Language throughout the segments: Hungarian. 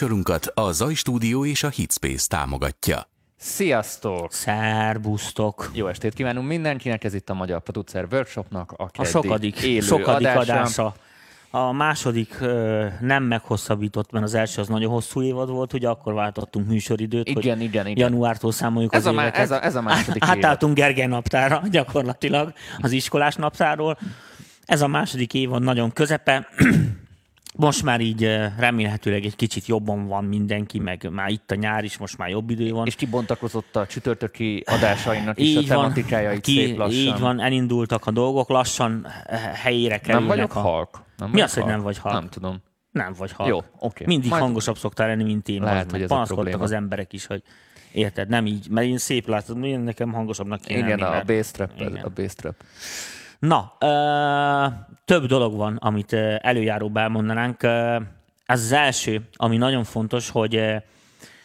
Műsorunkat a Zaj Stúdió és a Hitspace támogatja. Sziasztok! Szerbusztok! Jó estét kívánunk mindenkinek, ez itt a Magyar Producer Workshopnak a, a sokadik, élő sokadik adása. adása. A második ö, nem meghosszabbított, mert az első az nagyon hosszú évad volt, ugye akkor váltottunk műsoridőt, Igen, hogy igen, igen. januártól számoljuk Ez az a má- éveket. ez a- ez a második Át. Átálltunk Gergely naptára gyakorlatilag, az iskolás naptáról. Ez a második évad nagyon közepe. Most már így ö, remélhetőleg egy kicsit jobban van mindenki, meg már itt a nyár is, most már jobb idő van. És kibontakozott a csütörtöki adásainak is így a van, tematikája itt szép lassan. így van, elindultak a dolgok, lassan eh, helyére Nem kerülnek. vagyok a... halk. Nem Mi az, hogy nem vagy halk? Nem tudom. Nem vagy halk. Jó, oké. Mindig Majd- hangosabb szoktál lenni, mint én. Lehet, hogy ez Panaszkodtak az emberek is, hogy érted, nem így, mert én szép látom, én nekem hangosabbnak kéne Igen, a bass trap, a bass trap. Na, ö, több dolog van, amit előjáróba elmondanánk. Ez az első, ami nagyon fontos, hogy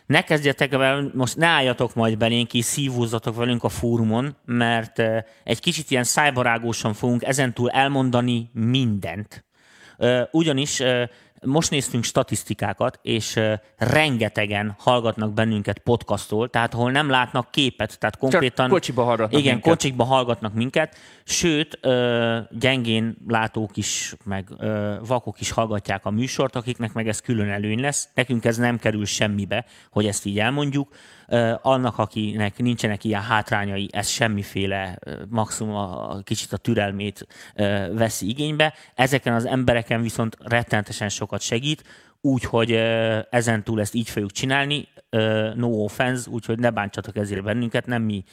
ne kezdjetek el, most ne álljatok majd belénk, és szívózzatok velünk a fórumon, mert egy kicsit ilyen szájbarágósan fogunk ezentúl elmondani mindent. Ugyanis most néztünk statisztikákat, és rengetegen hallgatnak bennünket podcastról, tehát ahol nem látnak képet, tehát konkrétan... kocsiba hallgatnak Igen, minket. kocsikba hallgatnak minket, sőt, gyengén látók is, meg vakok is hallgatják a műsort, akiknek meg ez külön előny lesz. Nekünk ez nem kerül semmibe, hogy ezt így elmondjuk. Annak, akinek nincsenek ilyen hátrányai, ez semmiféle, maximum a, kicsit a türelmét veszi igénybe. Ezeken az embereken viszont rettenetesen sokat segít, úgyhogy ezen túl ezt így fogjuk csinálni, no offense, úgyhogy ne bántsatok ezért bennünket, nem mi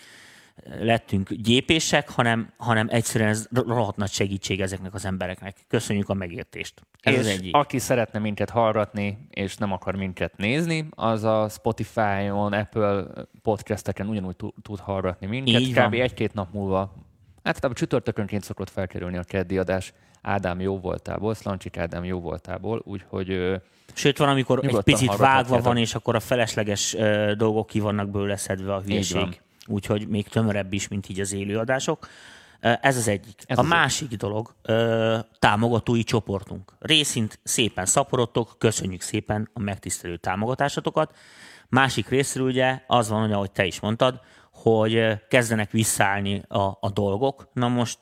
lettünk gyépések, hanem, hanem egyszerűen ez rohadt nagy segítség ezeknek az embereknek. Köszönjük a megértést. Ez és az egyik. aki szeretne minket hallgatni, és nem akar minket nézni, az a Spotify-on, Apple podcasteken ugyanúgy tud, hallgatni minket. Így Kb. egy-két nap múlva, hát csütörtökönként szokott felkerülni a keddi adás Ádám jó voltából, Szlancsik Ádám jó voltából, úgyhogy Sőt, van, amikor egy picit vágva van, és akkor a felesleges ö, dolgok ki vannak belőle szedve a hülyeség. Úgyhogy még tömörebb is, mint így az élőadások. Ez az egyik. Ez a az másik dolog, ö, támogatói csoportunk. Részint szépen szaporodtok, köszönjük szépen a megtisztelő támogatásotokat. Másik részről ugye az van, hogy ahogy te is mondtad, hogy kezdenek visszaállni a, a dolgok. Na most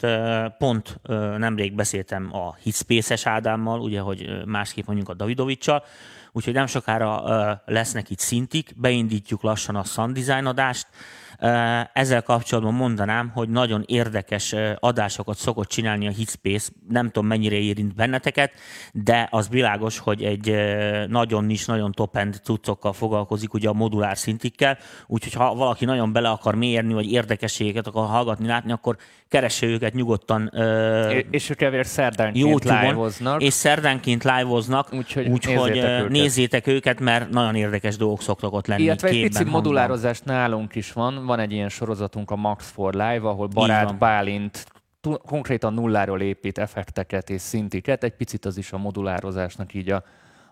pont nemrég beszéltem a Hitspace-es Ádámmal, ugye, hogy másképp mondjuk a Davidovicsal, úgyhogy nem sokára lesznek itt szintik, beindítjuk lassan a Sun Design adást, Ezzel kapcsolatban mondanám, hogy nagyon érdekes adásokat szokott csinálni a Hitspace. Nem tudom, mennyire érint benneteket, de az világos, hogy egy nagyon is, nagyon top-end cuccokkal foglalkozik, ugye a modulár szintikkel, úgyhogy ha valaki nagyon bele akar mérni, vagy érdekességeket akar hallgatni, látni, akkor keresse őket nyugodtan és, ők elvileg szerdánként live-oznak. és szerdánként live-oznak, Úgyhogy úgyhogy nézzétek őket. nézzétek őket, mert nagyon érdekes dolgok szoktak ott lenni. Illetve egy pici hangban. modulározás nálunk is van. Van egy ilyen sorozatunk, a Max for Live, ahol Barát. Bálint konkrétan nulláról épít effekteket és szintiket. Egy picit az is a modulározásnak így a,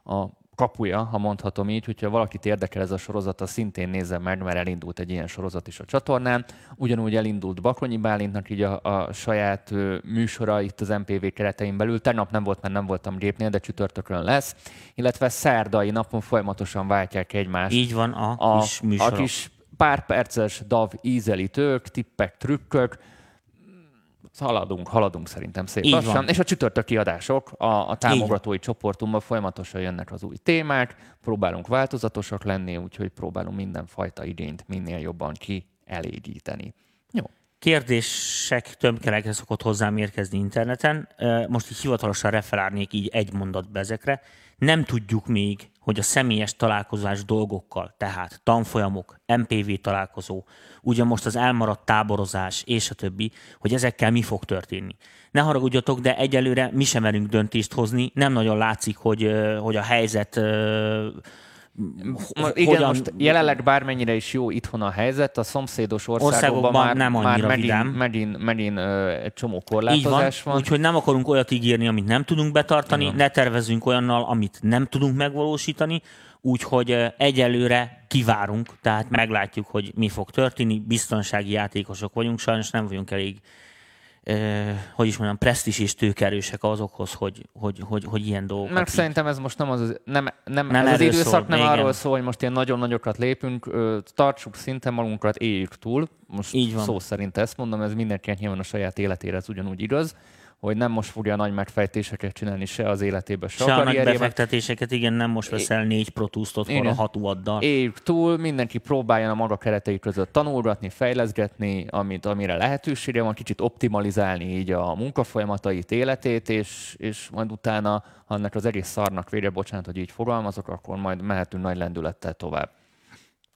a kapuja, ha mondhatom így, hogyha valakit érdekel ez a sorozat, az szintén nézze meg, mert elindult egy ilyen sorozat is a csatornán. Ugyanúgy elindult Bakonyi Bálintnak így a, a saját ö, műsora itt az MPV keretein belül. Tegnap nem volt, mert nem voltam gépnél, de csütörtökön lesz. Illetve szerdai napon folyamatosan váltják egymást Így van a, a, kis műsorok. a kis pár perces DAV ízelítők, tippek, trükkök, haladunk, haladunk szerintem szép Így lassan. van. És a csütörtöki adások a, a támogatói csoportunkban folyamatosan jönnek az új témák, próbálunk változatosak lenni, úgyhogy próbálunk mindenfajta igényt minél jobban kielégíteni. Jó. Kérdések tömkelegre szokott hozzám érkezni interneten. Most így hivatalosan referálnék így egy mondatba ezekre. Nem tudjuk még, hogy a személyes találkozás dolgokkal, tehát tanfolyamok, MPV találkozó, ugye most az elmaradt táborozás és a többi, hogy ezekkel mi fog történni. Ne haragudjatok, de egyelőre mi sem merünk döntést hozni, nem nagyon látszik, hogy, hogy a helyzet ö, Ma, h- igen, most jelenleg bármennyire is jó itthon a helyzet, a szomszédos országokban, Országokban már, nem már annyira megint, vidám. megint, megint ö, egy csomó Így van, korlátozás van. úgyhogy nem akarunk olyat ígérni, amit nem tudunk betartani, Igen. ne tervezünk olyannal, amit nem tudunk megvalósítani, úgyhogy egyelőre kivárunk, tehát meglátjuk, hogy mi fog történni, biztonsági játékosok vagyunk, sajnos nem vagyunk elég hogy is mondjam, presztis és tőkerősek azokhoz, hogy, hogy, hogy, hogy ilyen dolgokat. Mert szerintem ez most nem az, nem, nem, nem ez az időszak szól, nem igen. arról szól, hogy most ilyen nagyon nagyokat lépünk, tartsuk szinten magunkat, éljük túl. Most Így van. szó szerint ezt mondom, ez mindenkinek nyilván a saját életére ez ugyanúgy igaz hogy nem most fogja nagy megfejtéseket csinálni se az életében, se, se a, a nagy befektetéseket, igen, nem most veszel négy protusztot hol a hatuaddal. Éljük túl, mindenki próbálja a maga keretei között tanulgatni, fejleszgetni, amit, amire lehetősége van, kicsit optimalizálni így a munkafolyamatait, életét, és, és majd utána, ha ennek az egész szarnak vére, bocsánat, hogy így fogalmazok, akkor majd mehetünk nagy lendülettel tovább.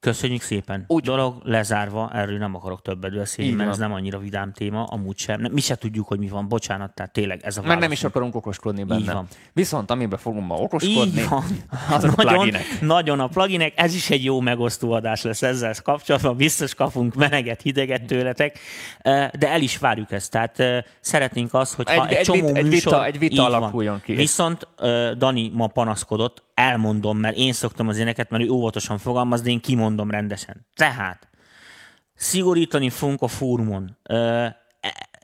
Köszönjük szépen. Úgy dolog lezárva, erről nem akarok többet beszélni, mert ez nem annyira vidám téma, amúgy sem. Mi se tudjuk, hogy mi van, bocsánat, tehát tényleg ez a Mert nem is akarunk okoskodni benne. Így van. Viszont amiben fogunk ma okoskodni, Így van. az a nagyon, pluginek. Nagyon a pluginek, ez is egy jó megosztó adás lesz ezzel kapcsolatban, biztos kapunk meneget, hideget tőletek, de el is várjuk ezt. Tehát szeretnénk azt, hogy egy, egy, egy csomó egy, műsor... Vita, egy vita alakuljon ki. Viszont Dani ma panaszkodott, elmondom, mert én szoktam az éneket, mert ő óvatosan fogalmaz, de én kimondom rendesen. Tehát szigorítani fogunk a fórumon. E,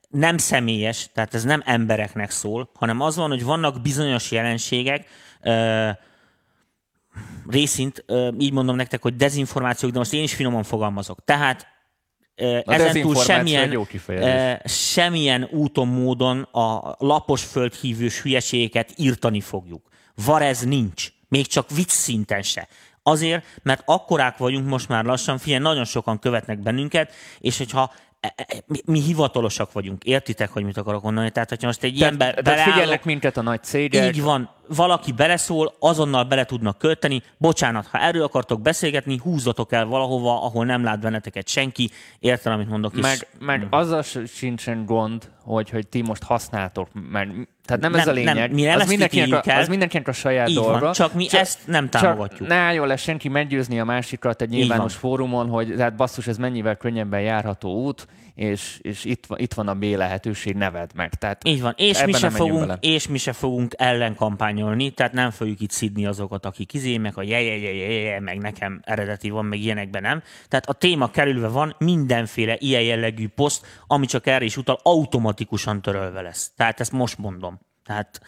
nem személyes, tehát ez nem embereknek szól, hanem az van, hogy vannak bizonyos jelenségek, részint, így mondom nektek, hogy dezinformációk, de most én is finoman fogalmazok. Tehát ezentúl semmilyen, semmilyen úton, módon a lapos földhívős hülyeségeket írtani fogjuk. Var ez nincs. Még csak vicc szinten se. Azért, mert akkorák vagyunk most már lassan, figyelj, nagyon sokan követnek bennünket, és hogyha E, e, mi, mi hivatalosak vagyunk, értitek, hogy mit akarok mondani? Tehát, hogyha most egy ilyen be, tehát figyelnek minket a nagy cégek. Így van, valaki beleszól, azonnal bele tudnak költeni. Bocsánat, ha erről akartok beszélgetni, húzzatok el valahova, ahol nem lát benneteket senki. Értem, amit mondok is. Meg, meg hmm. azzal sincsen gond, hogy, hogy ti most használtok, mert tehát nem, nem ez a lényeg. Nem, mi nem az, mindenkinek a, az mindenkinek a saját Így dolga. Van, csak mi csak, ezt nem támogatjuk. Csak ne álljon le senki meggyőzni a másikat egy nyilvános fórumon, hogy hát basszus, ez mennyivel könnyebben járható út, és, és itt, van, itt van a B lehetőség, neved meg. Tehát Így van, és mi, se fogunk, és mi se fogunk ellenkampányolni, tehát nem fogjuk itt szidni azokat, akik izé, meg a je, je, je, je, je, meg nekem eredeti van, meg ilyenekben nem. Tehát a téma kerülve van, mindenféle ilyen jellegű poszt, ami csak erre is utal, automatikusan törölve lesz. Tehát ezt most mondom. Tehát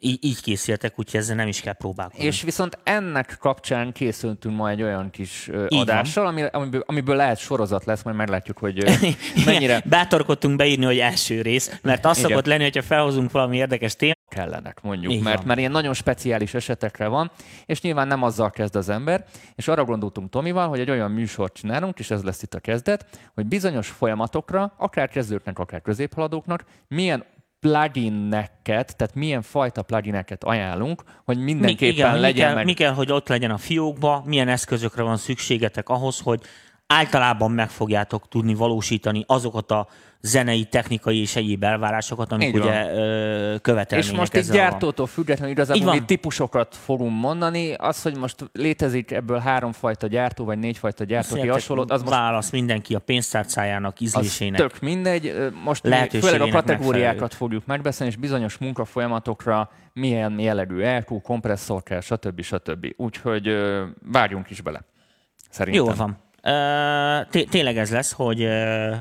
így, így készültek, úgyhogy ezzel nem is kell próbálkozni. És viszont ennek kapcsán készültünk ma egy olyan kis így adással, ami, amiből, amiből lehet sorozat lesz, majd meglátjuk, hogy mennyire... Bátorkodtunk beírni, hogy első rész, mert az szokott lenni, hogyha felhozunk valami érdekes témát, kellenek, mondjuk, mert, mert ilyen nagyon speciális esetekre van, és nyilván nem azzal kezd az ember, és arra gondoltunk Tomival, hogy egy olyan műsort csinálunk, és ez lesz itt a kezdet, hogy bizonyos folyamatokra, akár kezdőknek, akár középhaladóknak, milyen plugineket, tehát milyen fajta plugineket ajánlunk, hogy mindenképpen mi, igen, legyen mi kell, meg... mi kell, hogy ott legyen a fiókba, milyen eszközökre van szükségetek ahhoz, hogy általában meg fogjátok tudni valósítani azokat a zenei, technikai és egyéb elvárásokat, amik ugye követelmények És most egy gyártótól függetlenül igazából mi típusokat fogunk mondani. Az, hogy most létezik ebből háromfajta gyártó, vagy négyfajta gyártó, ki hasonlót, az most... Válasz mindenki a pénztárcájának, ízlésének. tök mindegy. Most főleg a kategóriákat megfelelő. fogjuk megbeszélni, és bizonyos munkafolyamatokra milyen jellegű elkú, kompresszor kell, stb. stb. Úgyhogy várjunk is bele. Szerintem. Jó van. Tényleg ez lesz, hogy,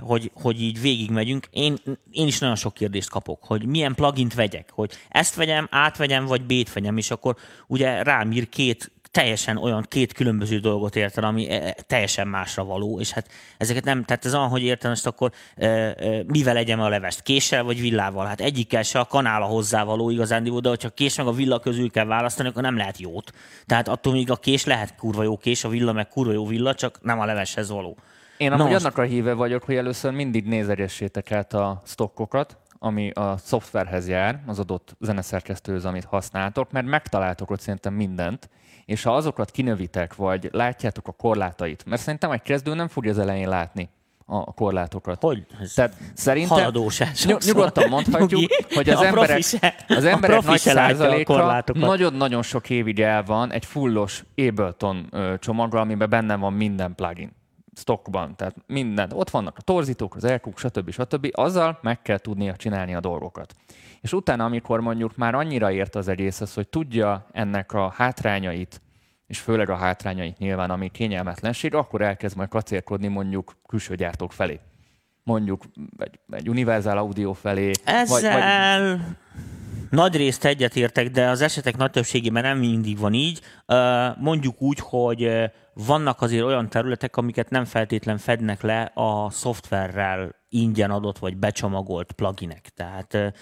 hogy, hogy így végigmegyünk. Én, én is nagyon sok kérdést kapok, hogy milyen plugint vegyek, hogy ezt vegyem, átvegyem, vagy B-t vegyem, és akkor ugye rám ír két teljesen olyan két különböző dolgot érted, ami eh, teljesen másra való, és hát ezeket nem, tehát ez olyan, hogy érted, most akkor e, e, mivel legyem a levest, késsel vagy villával? Hát egyikkel se a kanál a hozzávaló igazán, de hogyha kés meg a villa közül kell választani, akkor nem lehet jót. Tehát attól még a kés lehet kurva jó kés, a villa meg kurva jó villa, csak nem a leveshez való. Én amúgy most... annak a híve vagyok, hogy először mindig nézegessétek át a stokkokat, ami a szoftverhez jár, az adott zeneszerkesztőhöz, amit használtok, mert megtaláltok ott szerintem mindent, és ha azokat kinövitek, vagy látjátok a korlátait, mert szerintem egy kezdő nem fogja az elején látni a korlátokat. Hogy? Tehát szerintem nyug, nyugodtan mondhatjuk, hogy az emberek, az emberek nagy százaléka nagyon-nagyon sok évig el van egy fullos Ableton csomaggal, amiben benne van minden plugin stockban, tehát minden. Ott vannak a torzítók, az elkuk, stb. stb. Azzal meg kell tudnia csinálni a dolgokat. És utána, amikor mondjuk már annyira ért az egészhez, hogy tudja ennek a hátrányait, és főleg a hátrányait nyilván, ami kényelmetlenség, akkor elkezd majd kacérkodni mondjuk külső gyártók felé. mondjuk egy, egy univerzál audio felé. Ezzel... Nagy részt egyetértek, de az esetek nagy többségében nem mindig van így. Mondjuk úgy, hogy vannak azért olyan területek, amiket nem feltétlen fednek le a szoftverrel ingyen adott vagy becsomagolt pluginek. Tehát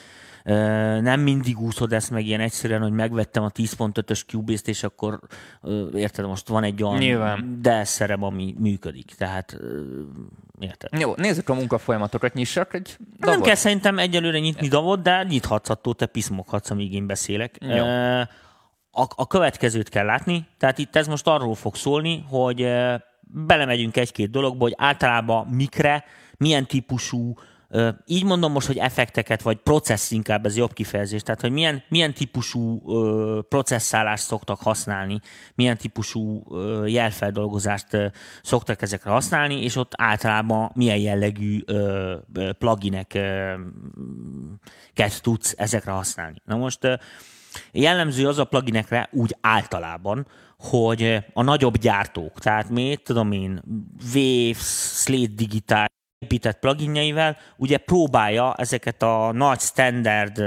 nem mindig úszod ezt meg ilyen egyszerűen, hogy megvettem a 10.5-ös Cubase-t, és akkor érted, most van egy olyan Nyilván. delszerem, ami működik. Tehát érted? Jó, nézzük a munkafolyamatokat, nyissak egy davot. Nem kell szerintem egyelőre nyitni davot, de nyithatsz attól, te piszmoghatsz, amíg én beszélek. Jó. A, a következőt kell látni, tehát itt ez most arról fog szólni, hogy belemegyünk egy-két dologba, hogy általában mikre, milyen típusú így mondom most, hogy effekteket, vagy processz inkább ez jobb kifejezés, tehát hogy milyen, milyen típusú processzálást szoktak használni, milyen típusú jelfeldolgozást szoktak ezekre használni, és ott általában milyen jellegű plugineket tudsz ezekre használni. Na most jellemző az a pluginekre úgy általában, hogy a nagyobb gyártók, tehát mi, tudom én, Waves, Slate Digital, épített pluginjeivel ugye próbálja ezeket a nagy standard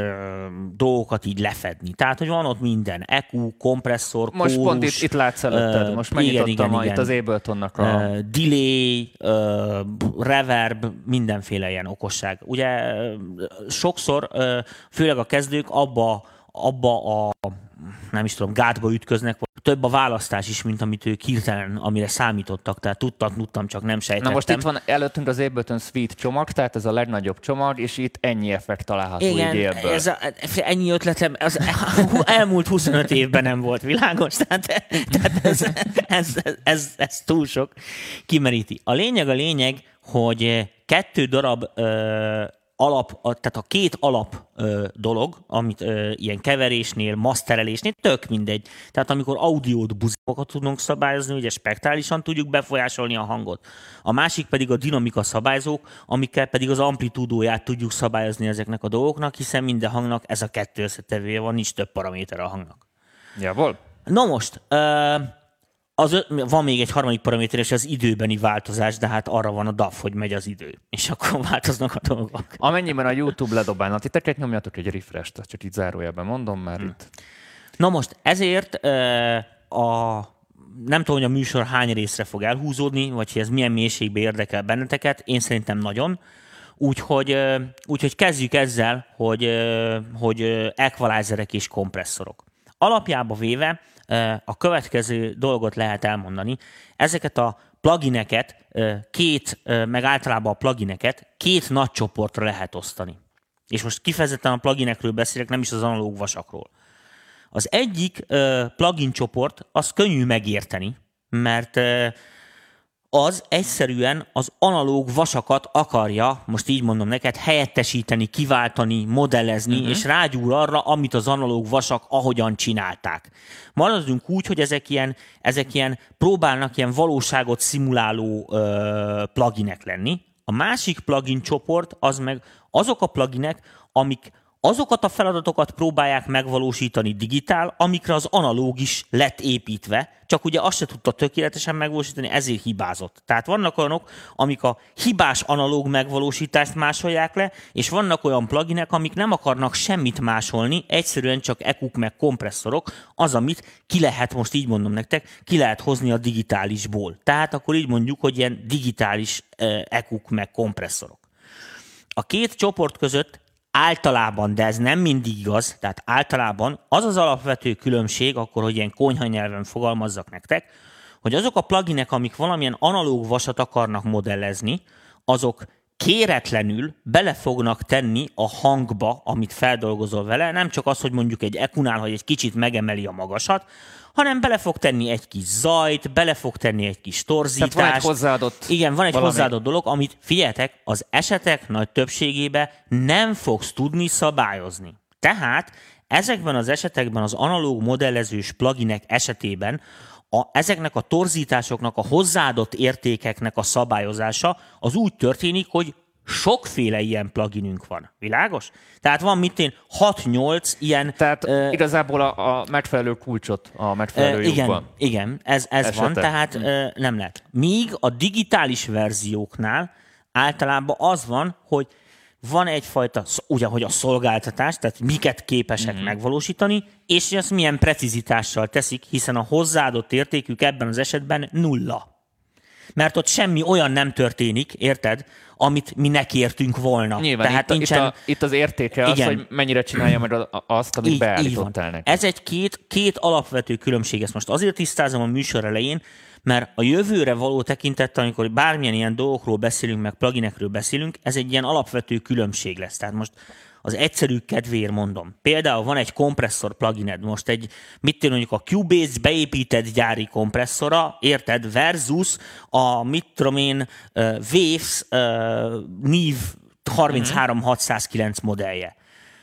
dolgokat így lefedni. Tehát, hogy van ott minden, EQ, kompresszor, Most kórus, pont itt, itt látsz előtted, most megnyitottam igen, igen, igen. itt az Abletonnak a... Uh, delay, uh, reverb, mindenféle ilyen okosság. Ugye sokszor, uh, főleg a kezdők abba, abba a nem is tudom, gátba ütköznek, több a választás is, mint amit ők hirtelen, amire számítottak, tehát tudtam, tudtam, csak nem sejtettem. Na most itt van előttünk az Ableton Suite csomag, tehát ez a legnagyobb csomag, és itt ennyi effekt található Igen, így élből. Ez a, ennyi ötletem, az elmúlt 25 évben nem volt világos, tehát, tehát ez, ez, ez, ez, ez túl sok kimeríti. A lényeg a lényeg, hogy kettő darab alap, a, tehát a két alap ö, dolog, amit ö, ilyen keverésnél, masterelésnél, tök mindegy. Tehát amikor audiót, buzikokat tudunk szabályozni, ugye spektrálisan tudjuk befolyásolni a hangot. A másik pedig a dinamika szabályzók, amikkel pedig az amplitúdóját tudjuk szabályozni ezeknek a dolgoknak, hiszen minden hangnak ez a kettő összetevője van, nincs több paraméter a hangnak. Jawohl. Na most, ö, az, van még egy harmadik paraméter, és az időbeni változás, de hát arra van a DAF, hogy megy az idő, és akkor változnak a dolgok. Amennyiben a YouTube ledobálna titeket, nyomjatok egy refresh-t, csak így zárójelben mondom, mert hmm. itt... Na most ezért a nem tudom, hogy a műsor hány részre fog elhúzódni, vagy hogy ez milyen mélységbe érdekel benneteket, én szerintem nagyon. Úgyhogy, úgyhogy kezdjük ezzel, hogy, hogy equalizerek és kompresszorok. Alapjába véve a következő dolgot lehet elmondani. Ezeket a plugineket, két, meg általában a plugineket két nagy csoportra lehet osztani. És most kifejezetten a pluginekről beszélek, nem is az analóg vasakról. Az egyik plugin csoport, az könnyű megérteni, mert az egyszerűen az analóg vasakat akarja, most így mondom neked, helyettesíteni, kiváltani, modellezni, uh-huh. és rágyúr arra, amit az analóg vasak ahogyan csinálták. Maradjunk úgy, hogy ezek ilyen, ezek ilyen próbálnak ilyen valóságot szimuláló ö, pluginek lenni. A másik plugin csoport az meg azok a pluginek, amik azokat a feladatokat próbálják megvalósítani digitál, amikre az analóg is lett építve, csak ugye azt se tudta tökéletesen megvalósítani, ezért hibázott. Tehát vannak olyanok, amik a hibás analóg megvalósítást másolják le, és vannak olyan pluginek, amik nem akarnak semmit másolni, egyszerűen csak ekuk meg kompresszorok, az, amit ki lehet, most így mondom nektek, ki lehet hozni a digitálisból. Tehát akkor így mondjuk, hogy ilyen digitális ekuk meg kompresszorok. A két csoport között általában, de ez nem mindig igaz, tehát általában az az alapvető különbség, akkor, hogy ilyen konyha nyelven fogalmazzak nektek, hogy azok a pluginek, amik valamilyen analóg vasat akarnak modellezni, azok kéretlenül bele fognak tenni a hangba, amit feldolgozol vele, nem csak az, hogy mondjuk egy ekunál, hogy egy kicsit megemeli a magasat, hanem bele fog tenni egy kis zajt, bele fog tenni egy kis torzítást. Tehát van egy hozzáadott Igen, van egy valami. hozzáadott dolog, amit figyeljetek, az esetek nagy többségébe nem fogsz tudni szabályozni. Tehát ezekben az esetekben az analóg modellezős pluginek esetében a, ezeknek a torzításoknak, a hozzáadott értékeknek a szabályozása az úgy történik, hogy sokféle ilyen pluginünk van. Világos? Tehát van mint én 6-8 ilyen... Tehát uh, igazából a, a megfelelő kulcsot a megfelelő uh, Igen, igen ez, ez van, tehát uh, nem lehet. Míg a digitális verzióknál általában az van, hogy van egyfajta, ugye, hogy a szolgáltatás, tehát miket képesek mm-hmm. megvalósítani, és azt milyen precizitással teszik, hiszen a hozzáadott értékük ebben az esetben nulla. Mert ott semmi olyan nem történik, érted, amit mi nekértünk volna. Nyilván, Tehát itt, nincsen... itt, a, itt az értéke igen. az, hogy mennyire csinálja meg azt, amit így, beállítottál neki. Ez egy két, két alapvető különbség. Ezt most azért tisztázom a műsor elején, mert a jövőre való tekintettel, amikor bármilyen ilyen dolgokról beszélünk, meg pluginekről beszélünk, ez egy ilyen alapvető különbség lesz. Tehát most az egyszerű kedvéért mondom. Például van egy kompresszor plugined, most egy, mit tudom, mondjuk a Cubase beépített gyári kompresszora, érted, versus a, mit tudom én, uh, Waves uh, NIV 33609 modellje.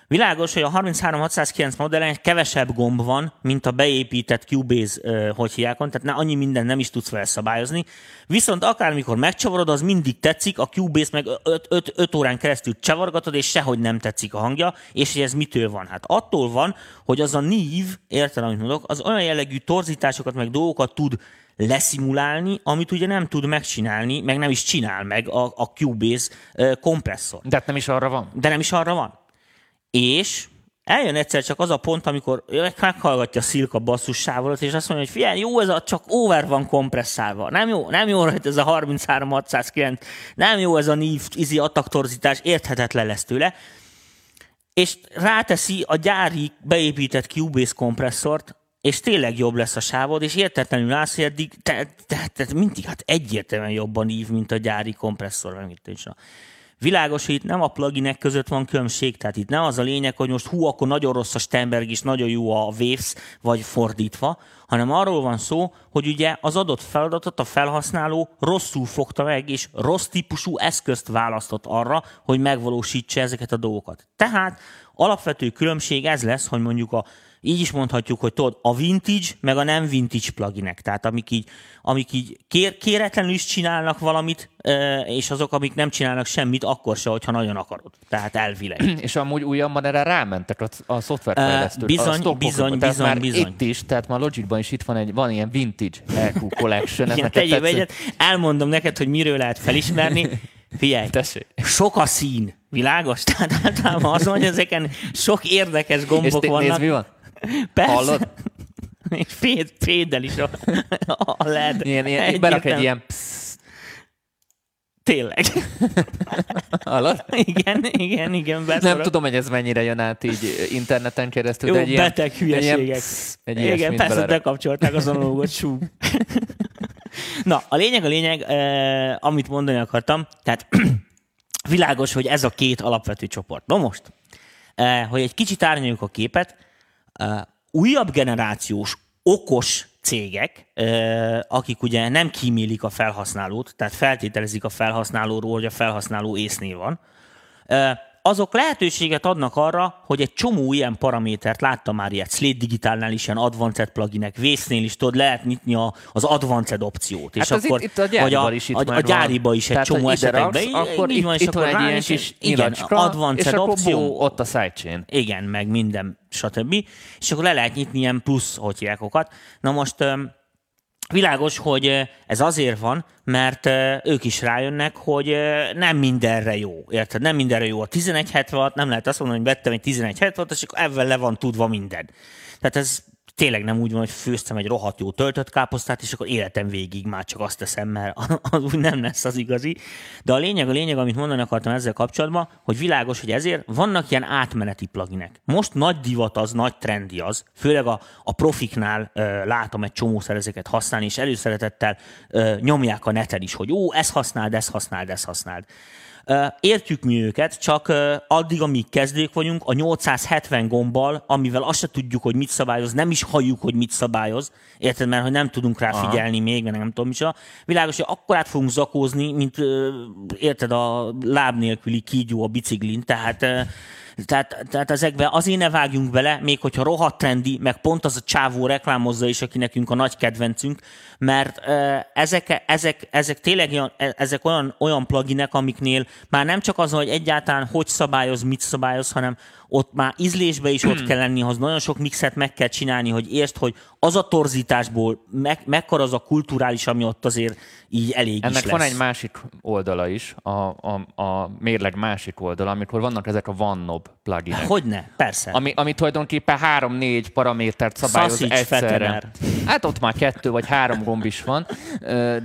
Világos, hogy a 33609 modellen kevesebb gomb van, mint a beépített Cubase hogy hiákon, tehát ne, annyi minden nem is tudsz vele szabályozni. Viszont akármikor megcsavarod, az mindig tetszik, a Cubase meg 5 órán keresztül csavargatod, és sehogy nem tetszik a hangja, és hogy ez mitől van? Hát attól van, hogy az a nív, érted, amit mondok, az olyan jellegű torzításokat, meg dolgokat tud leszimulálni, amit ugye nem tud megcsinálni, meg nem is csinál meg a, a Cubase kompresszor. De hát nem is arra van. De nem is arra van. És eljön egyszer csak az a pont, amikor meghallgatja Szilka basszussával, és azt mondja, hogy figyelj, jó, ez a csak over van kompresszálva. Nem jó, nem jó hogy ez a 33609, nem jó ez a NIV izi attaktorzítás, érthetetlen lesz tőle. És ráteszi a gyári beépített Cubase kompresszort, és tényleg jobb lesz a sávod, és értetlenül állsz, hogy eddig, te, te, te, mindig hát egyértelműen jobban ív, mint a gyári kompresszor. Meg Világos, hogy itt nem a pluginek között van különbség, tehát itt nem az a lényeg, hogy most hú, akkor nagyon rossz a Steinberg és nagyon jó a Waves, vagy fordítva, hanem arról van szó, hogy ugye az adott feladatot a felhasználó rosszul fogta meg, és rossz típusú eszközt választott arra, hogy megvalósítsa ezeket a dolgokat. Tehát alapvető különbség ez lesz, hogy mondjuk a így is mondhatjuk, hogy tudod, a vintage, meg a nem vintage pluginek. Tehát amik így, amik így kér, kéretlenül is csinálnak valamit, és azok, amik nem csinálnak semmit, akkor se, hogyha nagyon akarod. Tehát elvileg. és amúgy újabban erre rámentek a, a szoftverfejlesztők. Bizony, a bizony, tehát bizony, már bizony. Itt is, tehát már Logicban is itt van egy, van ilyen vintage EQ collection. Igen, tegyél egyet, elmondom neked, hogy miről lehet felismerni. Figyelj, Tessék. sok a szín, világos? Tehát általában az, hogy ezeken sok érdekes gombok és vannak. Nézd, mi van? Persze. Hallod? És féd, féddel is a, a LED. Ilyen, ilyen, berak egy ilyen psz. Tényleg. Hallod? Igen, igen, igen. Beszorok. Nem tudom, hogy ez mennyire jön át így interneten keresztül. Jó, de egy beteg ilyen, hülyeségek. Egy psz, egy igen, persze, belere. bekapcsolták az analógot, sú. Na, a lényeg, a lényeg, eh, amit mondani akartam, tehát világos, hogy ez a két alapvető csoport. Na most, eh, hogy egy kicsit árnyaljuk a képet, újabb generációs okos cégek, akik ugye nem kímélik a felhasználót, tehát feltételezik a felhasználóról, hogy a felhasználó észnél van, azok lehetőséget adnak arra, hogy egy csomó ilyen paramétert, láttam már ilyet, Slate Digitálnál is ilyen advanced pluginek, Vésznél is tudod, lehet nyitni a, az advanced opciót. Hát és akkor, itt, itt a gyáriba a, is itt a, a gyáriba is egy Tehát, csomó esetekben. Akkor így itt, van, itt van egy ilyen kis igen, advanced és opció. ott a sidechain. Igen, meg minden, stb. És akkor le lehet nyitni ilyen plusz hotyákokat. Na most Világos, hogy ez azért van, mert ők is rájönnek, hogy nem mindenre jó. Érted? Nem mindenre jó a 1176, nem lehet azt mondani, hogy vettem egy 1176, és akkor ebben le van tudva minden. Tehát ez tényleg nem úgy van, hogy főztem egy rohadt jó töltött káposztát, és akkor életem végig már csak azt teszem, mert az úgy nem lesz az igazi. De a lényeg, a lényeg, amit mondani akartam ezzel kapcsolatban, hogy világos, hogy ezért vannak ilyen átmeneti pluginek. Most nagy divat az, nagy trendi az, főleg a, a profiknál uh, látom egy csomó ezeket használni, és előszeretettel uh, nyomják a neten is, hogy ó, ezt használd, ezt használd, ezt használd. Értjük mi őket, csak addig, amíg kezdők vagyunk, a 870 gombbal, amivel azt se tudjuk, hogy mit szabályoz, nem is halljuk, hogy mit szabályoz, érted, mert hogy nem tudunk rá figyelni Aha. még, mert nem tudom micsoda. Világos, hogy akkor át fogunk zakózni, mint érted, a láb nélküli kígyó a biciklin, tehát tehát, tehát ezekbe azért ne vágjunk bele, még hogyha rohadt trendi, meg pont az a csávó reklámozza is, aki nekünk a nagy kedvencünk, mert ezek, ezek, ezek tényleg olyan, e, ezek olyan, olyan pluginek, amiknél már nem csak az, hogy egyáltalán hogy szabályoz, mit szabályoz, hanem ott már ízlésbe is ott kell lenni, az nagyon sok mixet meg kell csinálni, hogy értsd, hogy az a torzításból meg, mekkora az a kulturális, ami ott azért így elég Ennek is lesz. van egy másik oldala is, a, a, a mérleg másik oldala, amikor vannak ezek a OneNob pluginek. Hogyne, persze. Ami, ami tulajdonképpen három-négy paramétert szabályoz Sausage egyszerre. Fattener. Hát ott már kettő vagy három gomb is van,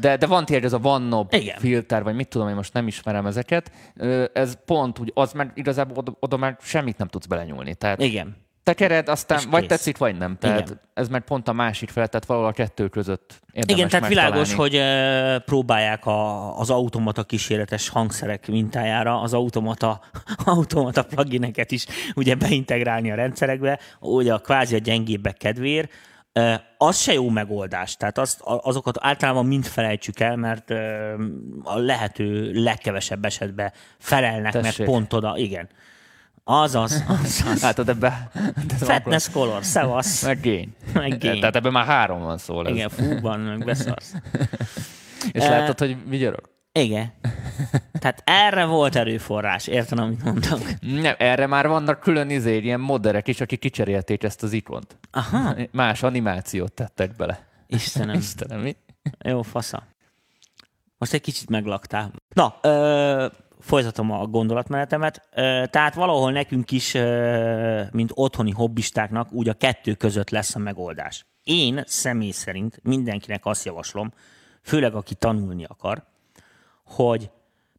de, de van tényleg ez a Igen. filter, vagy mit tudom, én most nem ismerem ezeket. Ez pont úgy, az már igazából oda, oda már semmit nem tudsz belenyúlni. Tehát Igen. tekered, aztán És vagy kész. tetszik, vagy nem. Tehát Igen. ez már pont a másik fel, tehát valahol a kettő között érdemes Igen, tehát világos, hogy ö, próbálják a, az automata kísérletes hangszerek mintájára az automata, automata plugineket is ugye beintegrálni a rendszerekbe, ugye a kvázi a gyengébbek kedvéért. Az se jó megoldás, tehát azt, azokat általában mind felejtsük el, mert a lehető legkevesebb esetben felelnek meg Tessék. pont oda, igen. Azaz, azaz. Látod ebbe? ez Fatness color, szevasz. Meg gain. Meg gain. Tehát ebben már három van szó. Ez. Igen, fú, van, meg beszarsz. És Eh, látod, hogy vigyorog? Igen. Tehát erre volt erőforrás, érted, amit mondok? Nem, erre már vannak külön izé, ilyen modderek is, akik kicserélték ezt az ikont. Aha, Más animációt tettek bele. Istenem. Istenem, mi? Jó, fasza. Most egy kicsit meglaktál. Na, ö, folytatom a gondolatmenetemet. Tehát valahol nekünk is, mint otthoni hobbistáknak, úgy a kettő között lesz a megoldás. Én személy szerint mindenkinek azt javaslom, főleg aki tanulni akar, hogy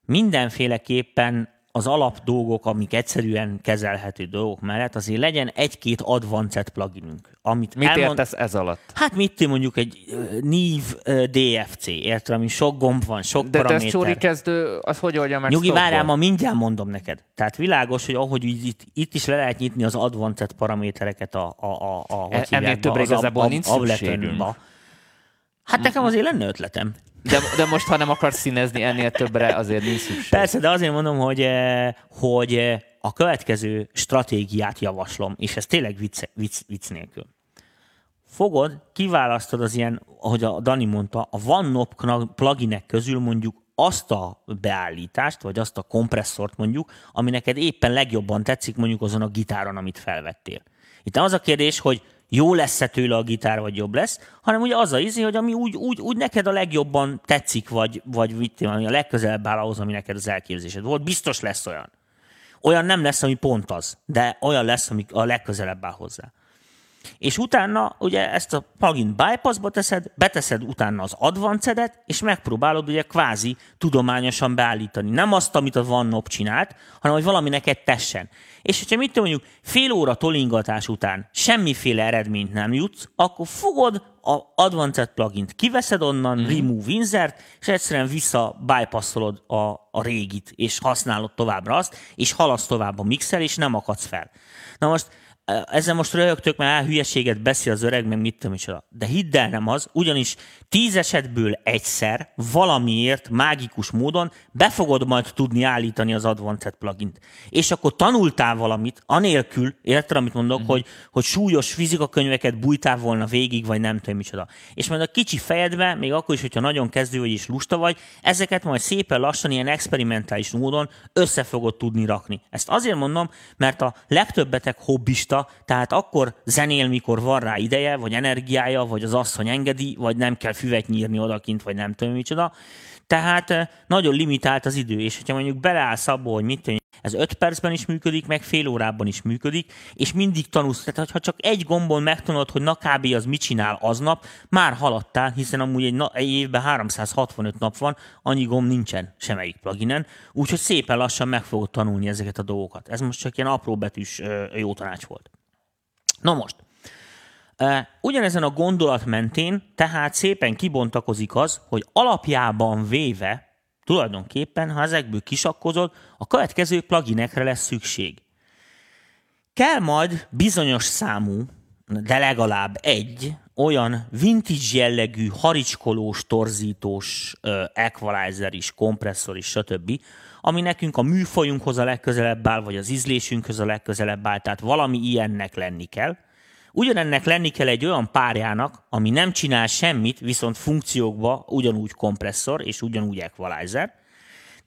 mindenféleképpen az alap dolgok, amik egyszerűen kezelhető dolgok mellett azért legyen egy-két advanced pluginünk. Amit Mit elmond- értesz ez alatt? Hát mit mondjuk egy NIV DFC, érted, ami sok gomb van, sok De te ezt paraméter. csóri kezdő, az hogy oldja meg Nyugi, várjál, ma mindjárt mondom neked. Tehát világos, hogy ahogy itt, itt is le lehet nyitni az advanced paramétereket a, a, a, a hogy E- ennél többre az igazából nincs szükségünk. Hát nekem azért lenne ötletem. De, de most, ha nem akarsz színezni ennél többre, azért nincs szükség. Persze, de azért mondom, hogy, eh, hogy eh, a következő stratégiát javaslom, és ez tényleg vicc, vicc, vicc nélkül. Fogod, kiválasztod az ilyen, ahogy a Dani mondta, a OneNob pluginek közül mondjuk azt a beállítást, vagy azt a kompresszort mondjuk, ami neked éppen legjobban tetszik mondjuk azon a gitáron, amit felvettél. Itt az a kérdés, hogy jó lesz-e tőle a gitár, vagy jobb lesz, hanem ugye az a izé, hogy ami úgy, úgy, úgy neked a legjobban tetszik, vagy, vagy mit ami a legközelebb áll ahhoz, ami neked az elképzelésed volt, biztos lesz olyan. Olyan nem lesz, ami pont az, de olyan lesz, ami a legközelebb áll hozzá. És utána ugye ezt a plugin bypassba teszed, beteszed utána az advanced és megpróbálod ugye kvázi tudományosan beállítani. Nem azt, amit a OneNob csinált, hanem hogy valami neked tessen. És hogyha mit mondjuk fél óra tolingatás után semmiféle eredményt nem jutsz, akkor fogod a advanced plugint, kiveszed onnan, mm-hmm. remove insert, és egyszerűen vissza bypasszolod a, a régit, és használod továbbra azt, és haladsz tovább a mixel, és nem akadsz fel. Na most ezzel most röhögtök, mert á, hülyeséget beszél az öreg, meg mit tudom is. De hidd el, nem az, ugyanis tíz esetből egyszer valamiért mágikus módon be fogod majd tudni állítani az Advanced plugint. És akkor tanultál valamit, anélkül, érted, amit mondok, mm. hogy, hogy súlyos fizikakönyveket bújtál volna végig, vagy nem tudom micsoda. És majd a kicsi fejedbe, még akkor is, hogyha nagyon kezdő vagy és lusta vagy, ezeket majd szépen lassan, ilyen experimentális módon össze fogod tudni rakni. Ezt azért mondom, mert a legtöbbetek hobbista, tehát akkor zenél, mikor van rá ideje, vagy energiája, vagy az asszony engedi, vagy nem kell füvet nyírni odakint, vagy nem tudom micsoda. Tehát eh, nagyon limitált az idő, és hogyha mondjuk beleállsz abba, hogy mit tudom, ez 5 percben is működik, meg fél órában is működik, és mindig tanulsz. Tehát, ha csak egy gombon megtanulod, hogy na kb. az mit csinál aznap, már haladtál, hiszen amúgy egy, na, egy évben 365 nap van, annyi gomb nincsen semmelyik pluginen, úgyhogy szépen lassan meg fogod tanulni ezeket a dolgokat. Ez most csak ilyen apró betűs jó tanács volt. Na most, Ugyanezen a gondolat mentén tehát szépen kibontakozik az, hogy alapjában véve, tulajdonképpen, ha ezekből kisakkozod, a következő pluginekre lesz szükség. Kell majd bizonyos számú, de legalább egy olyan vintage jellegű, haricskolós, torzítós, uh, equalizer is, kompresszor is, stb., ami nekünk a műfajunkhoz a legközelebb áll, vagy az ízlésünkhöz a legközelebb áll, tehát valami ilyennek lenni kell. Ugyanennek lenni kell egy olyan párjának, ami nem csinál semmit, viszont funkciókba ugyanúgy kompresszor és ugyanúgy equalizer.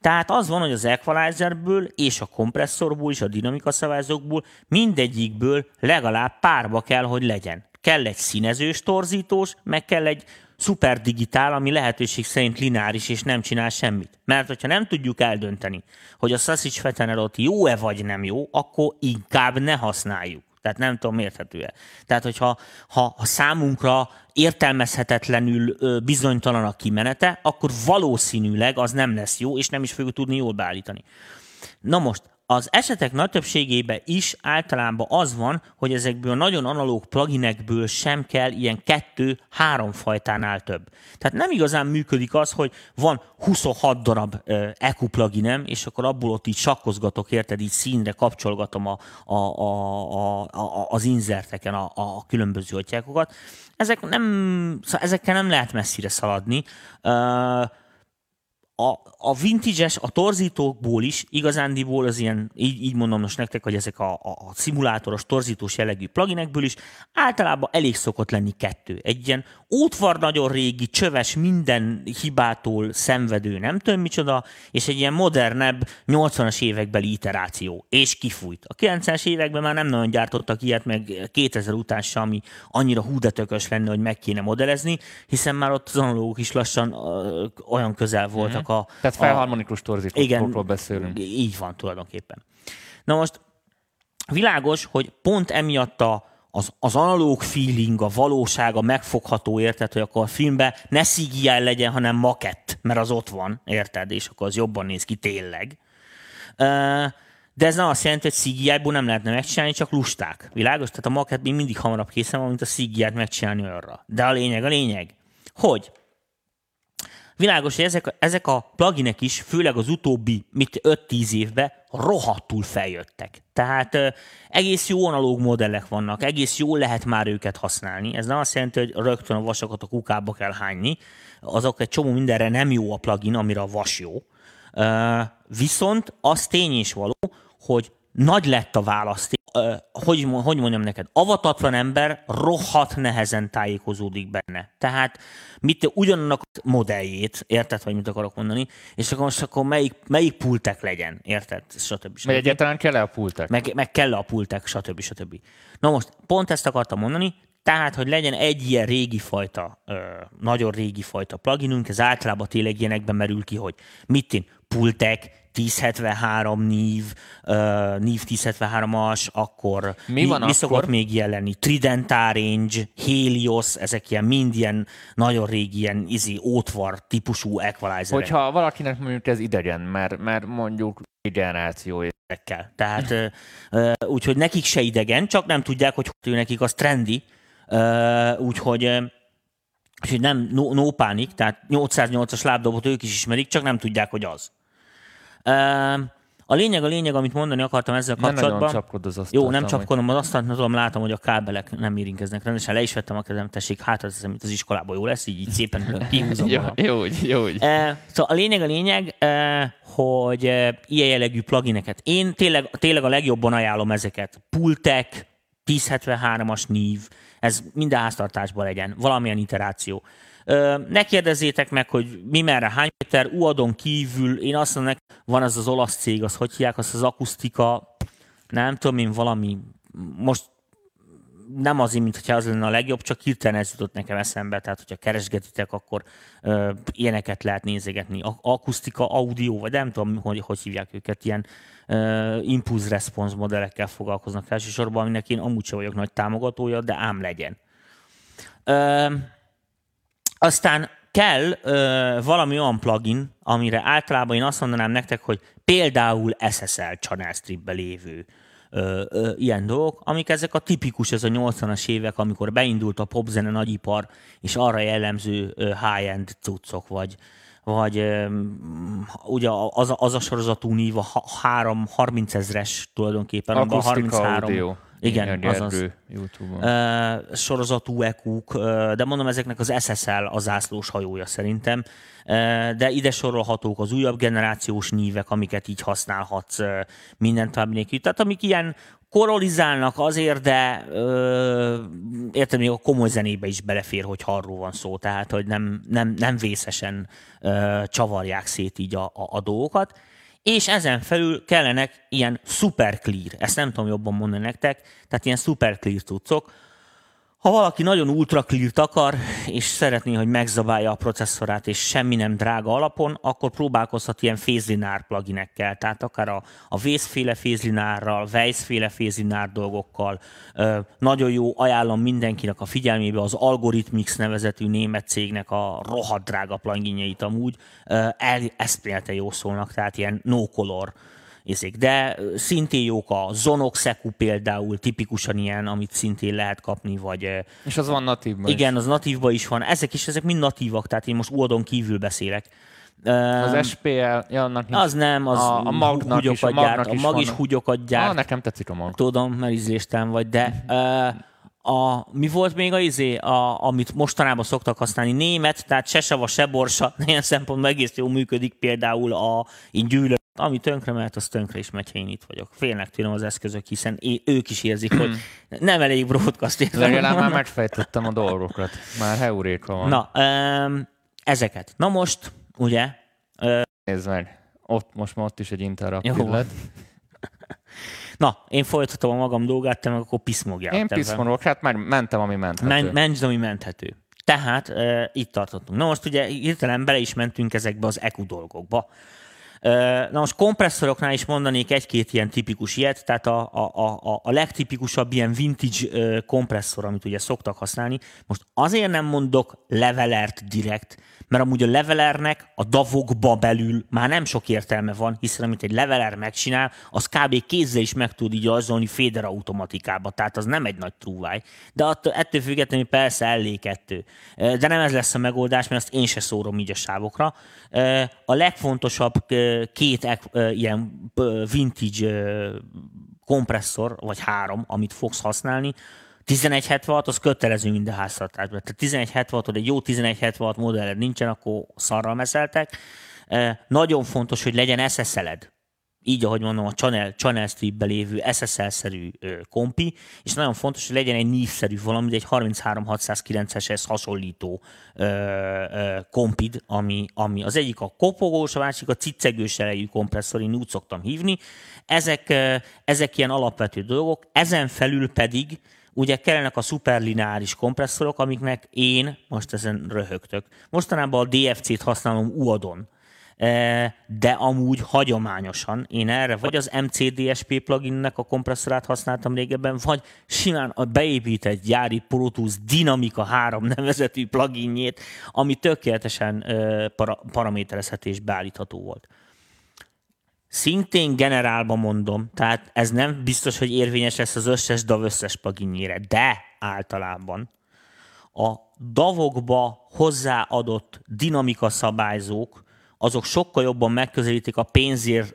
Tehát az van, hogy az equalizerből és a kompresszorból és a dinamika szabályzókból mindegyikből legalább párba kell, hogy legyen. Kell egy színezős torzítós, meg kell egy szuperdigitál, ami lehetőség szerint lineáris és nem csinál semmit. Mert hogyha nem tudjuk eldönteni, hogy a Sausage Fetenerot jó-e vagy nem jó, akkor inkább ne használjuk. Tehát nem tudom, érthető-e. Tehát, hogyha ha, ha számunkra értelmezhetetlenül bizonytalan a kimenete, akkor valószínűleg az nem lesz jó, és nem is fogjuk tudni jól beállítani. Na most, az esetek nagy többségében is általában az van, hogy ezekből nagyon analóg pluginekből sem kell ilyen kettő-három fajtánál több. Tehát nem igazán működik az, hogy van 26 darab EQ pluginem, és akkor abból ott így sakkozgatok, érted, így színre kapcsolgatom a, a, a, a, a, az inzerteken a, a különböző atyákokat. Ezek nem, szóval ezekkel nem lehet messzire szaladni. Uh, a, a vintage-es, a torzítókból is, igazándiból az ilyen, így, így mondom most nektek, hogy ezek a, a, a szimulátoros, torzítós jellegű pluginekből is általában elég szokott lenni kettő. Egy ilyen útvar nagyon régi, csöves, minden hibától szenvedő, nem tudom micsoda, és egy ilyen modernebb 80-as évekbeli iteráció, és kifújt. A 90-es években már nem nagyon gyártottak ilyet, meg 2000 után sem, ami annyira húdetökös lenne, hogy meg kéne modellezni, hiszen már ott az analógok is lassan uh, olyan közel voltak a... Tehát felharmonikus torzítókról beszélünk. Így van tulajdonképpen. Na most világos, hogy pont emiatt a, az, az analóg feeling, a valóság, a megfogható, érted, hogy akkor a filmben ne CGI legyen, hanem makett, mert az ott van, érted, és akkor az jobban néz ki tényleg. De ez nem azt jelenti, hogy CGI-ból nem lehetne megcsinálni, csak lusták. Világos? Tehát a makett még mindig hamarabb készen van, mint a CGI-t megcsinálni arra. De a lényeg, a lényeg, hogy Világos, hogy ezek, ezek a pluginek is, főleg az utóbbi mit 5-10 évben rohadtul feljöttek. Tehát egész jó analóg modellek vannak, egész jól lehet már őket használni. Ez nem azt jelenti, hogy rögtön a vasakat a kukába kell hányni. Azok egy csomó mindenre nem jó a plugin, amire a vas jó. Viszont az tény is való, hogy nagy lett a választék, hogy, hogy mondjam neked, avatatlan ember rohadt nehezen tájékozódik benne. Tehát mit ugyanannak a modelljét, érted, vagy mit akarok mondani, és akkor most akkor melyik, melyik pultek legyen, érted, stb. stb. Meg egyáltalán kell-e a pultek? Meg, meg kell a pultek, stb. stb. Na most, pont ezt akartam mondani, tehát, hogy legyen egy ilyen régi fajta, ö, nagyon régi fajta pluginünk, ez általában tényleg ilyenekben merül ki, hogy mit én, pultek, 1073 NIV, uh, NIV 1073-as, akkor mi, van mi, akkor? mi szokott még jelenni? Trident Range, Helios, ezek ilyen mind ilyen nagyon régi ilyen izi, ótvar típusú equalizer Hogyha valakinek mondjuk ez idegen, mert, mert mondjuk generáció kell. Tehát uh, úgyhogy nekik se idegen, csak nem tudják, hogy hogy nekik az trendi, uh, úgyhogy Úgyhogy nem no, no pánik, tehát 808-as lábdobot ők is ismerik, csak nem tudják, hogy az. A lényeg, a lényeg, amit mondani akartam ezzel kapcsolatban. Nem az asztalt, Jó, nem csapkodom az asztalt, tudom, látom, hogy a kábelek nem érinkeznek rendesen. Le is vettem a kezem, tessék, hát az, mint az iskolában jó lesz, így, így szépen kihúzom. jó, jó, jó, jó. E, szóval a lényeg, a lényeg, e, hogy e, ilyen jellegű plugineket. Én tényleg, tényleg a legjobban ajánlom ezeket. Pultek, 1073-as nív, ez minden háztartásban legyen, valamilyen iteráció. Ne kérdezzétek meg, hogy mi merre, hány méter, uadon kívül, én azt mondom, van az az olasz cég, az hogy hívják, az az akusztika, nem tudom én, valami, most nem azért, mint hogyha az lenne a legjobb, csak hirtelen ez jutott nekem eszembe, tehát hogyha keresgetitek, akkor ö, ilyeneket lehet nézegetni. Akusztika, audio, vagy nem tudom, hogy, hogy hívják őket, ilyen impulse response modellekkel foglalkoznak elsősorban, aminek én amúgy sem vagyok nagy támogatója, de ám legyen. Uh, aztán kell ö, valami olyan plugin, amire általában én azt mondanám nektek, hogy például SSL channel stripbe lévő ö, ö, ilyen dolgok, amik ezek a tipikus, ez a 80-as évek, amikor beindult a popzene nagyipar, és arra jellemző ö, high-end cuccok, vagy, vagy ö, ugye az, az a sorozatú nív, a 3, 30 ezres tulajdonképpen, Akusztika 33, audio. Igen, azaz. YouTube-on. Uh, sorozatú EQ-k, uh, de mondom, ezeknek az SSL a zászlós hajója szerintem, uh, de ide sorolhatók az újabb generációs nívek, amiket így használhatsz uh, mindent tovább nélkül. Tehát amik ilyen korolizálnak azért, de ö, értem, még a komoly zenébe is belefér, hogy arról van szó, tehát hogy nem, nem, nem vészesen ö, csavarják szét így a, a, a dolgokat. És ezen felül kellenek ilyen super clear, ezt nem tudom jobban mondani nektek, tehát ilyen super clear cuccok, ha valaki nagyon ultra clear akar, és szeretné, hogy megzabálja a processzorát, és semmi nem drága alapon, akkor próbálkozhat ilyen fézlinár pluginekkel, tehát akár a, a vészféle fézlinárral, Weiss-féle fézlinár dolgokkal. Ö, nagyon jó, ajánlom mindenkinek a figyelmébe az Algorithmix nevezetű német cégnek a rohadt drága pluginjeit amúgy. Ö, el, jó szólnak, tehát ilyen no color Ézik. De szintén jók a Zonoxeku például, tipikusan ilyen, amit szintén lehet kapni, vagy... És az van natívban Igen, is. az natívban is van. Ezek is, ezek mind natívak, tehát én most UAD-on kívül beszélek. Az SPL, ja, annak nincs. Az nem, az a, a magnak is, a, gyárt, a mag is húgyokat gyárt. Ah, nekem tetszik a mag. Tudom, mert ízléstelen vagy, de a, mi volt még a izé, a, amit mostanában szoktak használni, német, tehát se sava, se borsa, ilyen szempontból egész jól működik például a, én gyűlöm, ami tönkre mehet, az tönkre is megy, ha én itt vagyok. Félnek tőlem az eszközök, hiszen é, ők is érzik, hogy nem elég broadcast értem. Legalább már megfejtettem a dolgokat. Már heuréka van. Na, um, ezeket. Na most, ugye? Nézd meg, ott most már ott is egy interaktív lett. Na, én folytatom a magam dolgát, te meg akkor piszmogjál. Én piszmogok, hát már mentem, ami menthető. Men, menj, ami menthető. Tehát uh, itt tartottunk. Na most ugye hirtelen bele is mentünk ezekbe az EQ dolgokba. Na most kompresszoroknál is mondanék egy-két ilyen tipikus ilyet, tehát a, a, a, a legtipikusabb ilyen vintage kompresszor, amit ugye szoktak használni. Most azért nem mondok levelert direkt, mert amúgy a levelernek a davokba belül már nem sok értelme van, hiszen amit egy leveler megcsinál, az kb. kézzel is meg tud így rajzolni féder automatikába, tehát az nem egy nagy trúváj. De attól, ettől függetlenül persze ellé kettő. De nem ez lesz a megoldás, mert azt én se szórom így a sávokra. A legfontosabb két ilyen vintage kompresszor, vagy három, amit fogsz használni, 1176 az kötelező minden háztartásban. Tehát 1176 egy jó 1176 modelled nincsen, akkor szarral meszeltek. Nagyon fontos, hogy legyen SSL-ed így ahogy mondom, a Channel, Channel Strip-be lévő SSL-szerű kompi, és nagyon fontos, hogy legyen egy névszerű valami, egy 33609-eshez hasonlító ö, ö, kompid, ami, ami az egyik a kopogós, a másik a cicegős erejű kompresszor, én úgy szoktam hívni. Ezek, ezek ilyen alapvető dolgok, ezen felül pedig ugye kellenek a szuperlineáris kompresszorok, amiknek én most ezen röhögtök. Mostanában a DFC-t használom UAD-on, e, de amúgy hagyományosan én erre vagy az MCDSP pluginnek a kompresszorát használtam régebben, vagy simán a beépített gyári Pro Tools Dynamica 3 nevezetű pluginjét, ami tökéletesen e, para- paraméterezhető és beállítható volt. Szintén generálban mondom, tehát ez nem biztos, hogy érvényes lesz az összes DAV összes pluginjére, de általában a davokba hozzáadott dinamika szabályzók azok sokkal jobban megközelítik a pénzért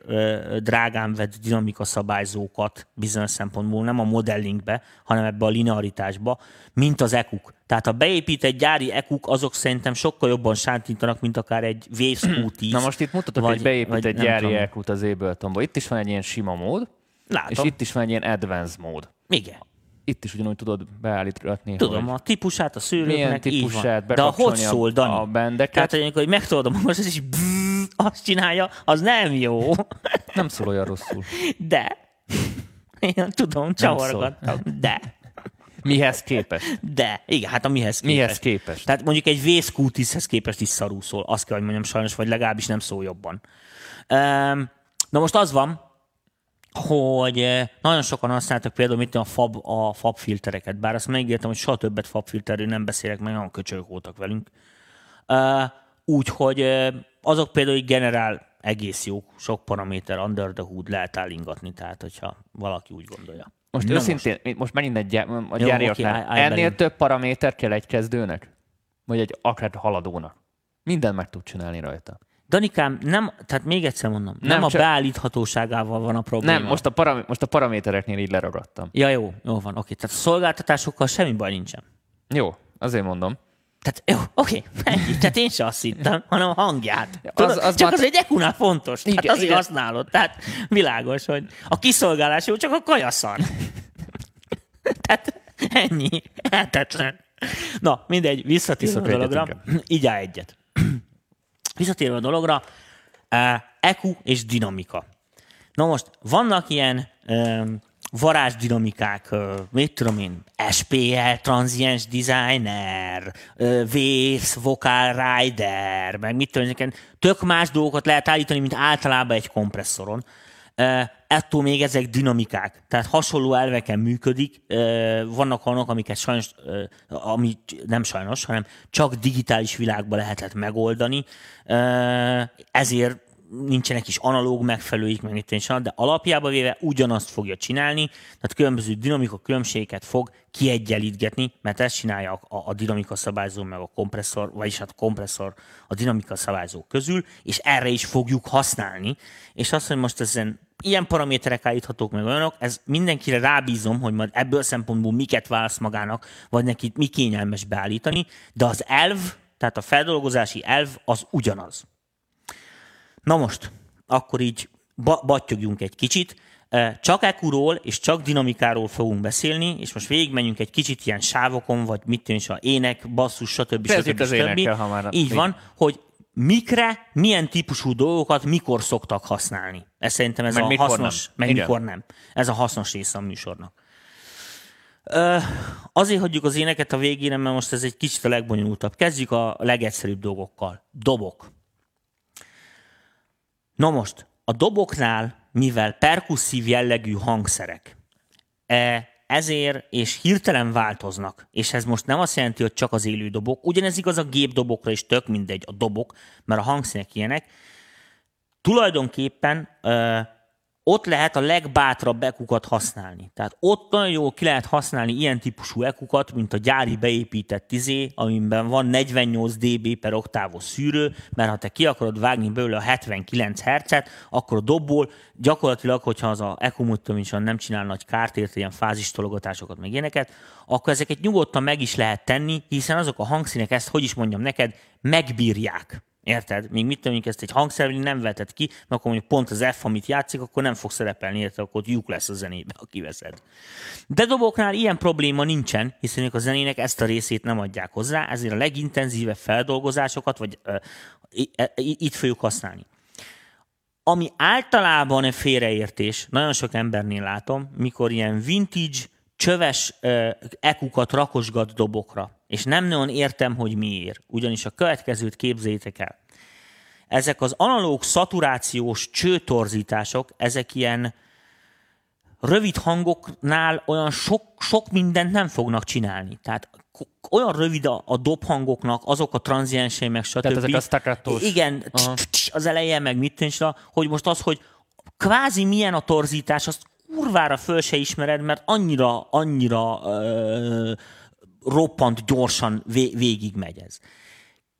drágán vett dinamika szabályzókat bizonyos szempontból, nem a modellingbe, hanem ebbe a linearitásba, mint az ekuk. Tehát ha beépített gyári ekuk, azok szerintem sokkal jobban sántítanak, mint akár egy Waves Q10. Na most itt mutatok vagy, egy beépített gyári ekut az Abletonba. Itt is van egy ilyen sima mód, Látom. és itt is van egy ilyen advanced mód. Igen itt is ugyanúgy tudod beállítani. Tudom, a típusát, a szűrőknek, típusát, így. De a hogy szól, Dani? A bendeket. Tehát, hogy megtudod, most is bzzz, azt csinálja, az nem jó. Nem szól olyan rosszul. De. Én tudom, csavargattam. De. Mihez képest? De, igen, hát a mihez képest. Mihez képest? Tehát mondjuk egy vészkútiszhez képest is szarú szól. Azt kell, hogy mondjam sajnos, vagy legalábbis nem szól jobban. Um, na most az van, hogy eh, nagyon sokan használtak például mit a fab, a fab filtereket, bár azt megígértem, hogy soha többet fab filterről nem beszélek, mert nagyon köcsögök voltak velünk. Uh, Úgyhogy uh, azok például hogy generál egész jók, sok paraméter under the hood lehet állingatni, tehát hogyha valaki úgy gondolja. Most Na őszintén, most, most megint egy gyá- a gyáriaknál, okay, ennél belül. több paraméter kell egy kezdőnek? Vagy egy akár haladónak? Minden meg tud csinálni rajta. Danikám, nem, tehát még egyszer mondom, nem, nem a csak... beállíthatóságával van a probléma. Nem, most a, param- most a paramétereknél így leragadtam. Ja, jó, jó van, oké. Tehát a szolgáltatásokkal semmi baj nincsen. Jó, azért mondom. Tehát jó, oké, ennyi. Tehát én sem azt hittem, hanem a hangját. Tudod, az, az csak már... az egy ekunál fontos. Igen, tehát azért igen. használod. Tehát világos, hogy a kiszolgálás jó, csak a kajaszar. Tehát ennyi. Hetetlen. Na, mindegy, visszatérve a dologra. Így áll egyet. Visszatérve a dologra, EQ és dinamika. Na most, vannak ilyen varázsdinamikák, mit tudom én, SPL, Transients Designer, Waves, Vocal Rider, meg mit tudom én, tök más dolgokat lehet állítani, mint általában egy kompresszoron ettől még ezek dinamikák, tehát hasonló elveken működik, vannak olyanok, amiket sajnos, ami nem sajnos, hanem csak digitális világban lehetett megoldani, ezért nincsenek is analóg megfelelőik, meg de alapjában véve ugyanazt fogja csinálni, tehát különböző dinamika különbségeket fog kiegyenlítgetni, mert ezt csinálja a, a dinamika szabályzó, meg a kompresszor, vagyis hát a kompresszor a dinamika szabályzó közül, és erre is fogjuk használni. És azt, hogy most ezen ilyen paraméterek állíthatók meg olyanok, ez mindenkire rábízom, hogy majd ebből szempontból miket válasz magának, vagy neki mi kényelmes beállítani, de az elv, tehát a feldolgozási elv az ugyanaz. Na most, akkor így ba- battyogjunk egy kicsit. Csak ekuról és csak dinamikáról fogunk beszélni, és most végigmenjünk egy kicsit ilyen sávokon, vagy mit tűnés a ének, basszus, stb. stb. az énekkel, ha már Így van, hogy mikre, milyen típusú dolgokat mikor szoktak használni. Ez szerintem ez meg a hasznos, nem. meg Igen. mikor nem. Ez a hasznos része a műsornak. Ö, azért hagyjuk az éneket a végére, mert most ez egy kicsit a legbonyolultabb. Kezdjük a legegyszerűbb dolgokkal. Dobok. Na most, a doboknál, mivel perkusszív jellegű hangszerek, e, ezért és hirtelen változnak, és ez most nem azt jelenti, hogy csak az élő dobok, ugyanez igaz a gépdobokra is, tök mindegy a dobok, mert a hangszínek ilyenek, tulajdonképpen ott lehet a legbátrabb ekukat használni. Tehát ott nagyon jól ki lehet használni ilyen típusú ekukat, mint a gyári beépített tizé, amiben van 48 dB per oktávos szűrő, mert ha te ki akarod vágni belőle a 79 Hz-et, akkor a dobból gyakorlatilag, hogyha az a ekumuttomisan nem csinál nagy kárt, érte ilyen fázistologatásokat, meg ilyeneket, akkor ezeket nyugodtan meg is lehet tenni, hiszen azok a hangszínek ezt, hogy is mondjam neked, megbírják. Érted? Még mit tudom, ezt egy hangszervényi nem vetett ki, mert akkor mondjuk pont az F, amit játszik, akkor nem fog szerepelni, érted? Akkor ott lyuk lesz a zenébe, ha kiveszed. De doboknál ilyen probléma nincsen, hiszen a zenének ezt a részét nem adják hozzá, ezért a legintenzívebb feldolgozásokat, vagy uh, itt fogjuk használni. Ami általában egy félreértés, nagyon sok embernél látom, mikor ilyen vintage, csöves ekukat rakosgat dobokra és nem nagyon értem, hogy miért. Ugyanis a következőt képzétek el. Ezek az analóg szaturációs csőtorzítások, ezek ilyen rövid hangoknál olyan sok, sok mindent nem fognak csinálni. Tehát olyan rövid a, a dobhangoknak, azok a tranziensei, meg stb. Tehát ezek a staccatos. Igen, az eleje, meg mit hogy most az, hogy kvázi milyen a torzítás, azt kurvára föl se ismered, mert annyira, annyira uh, roppant gyorsan végigmegy ez.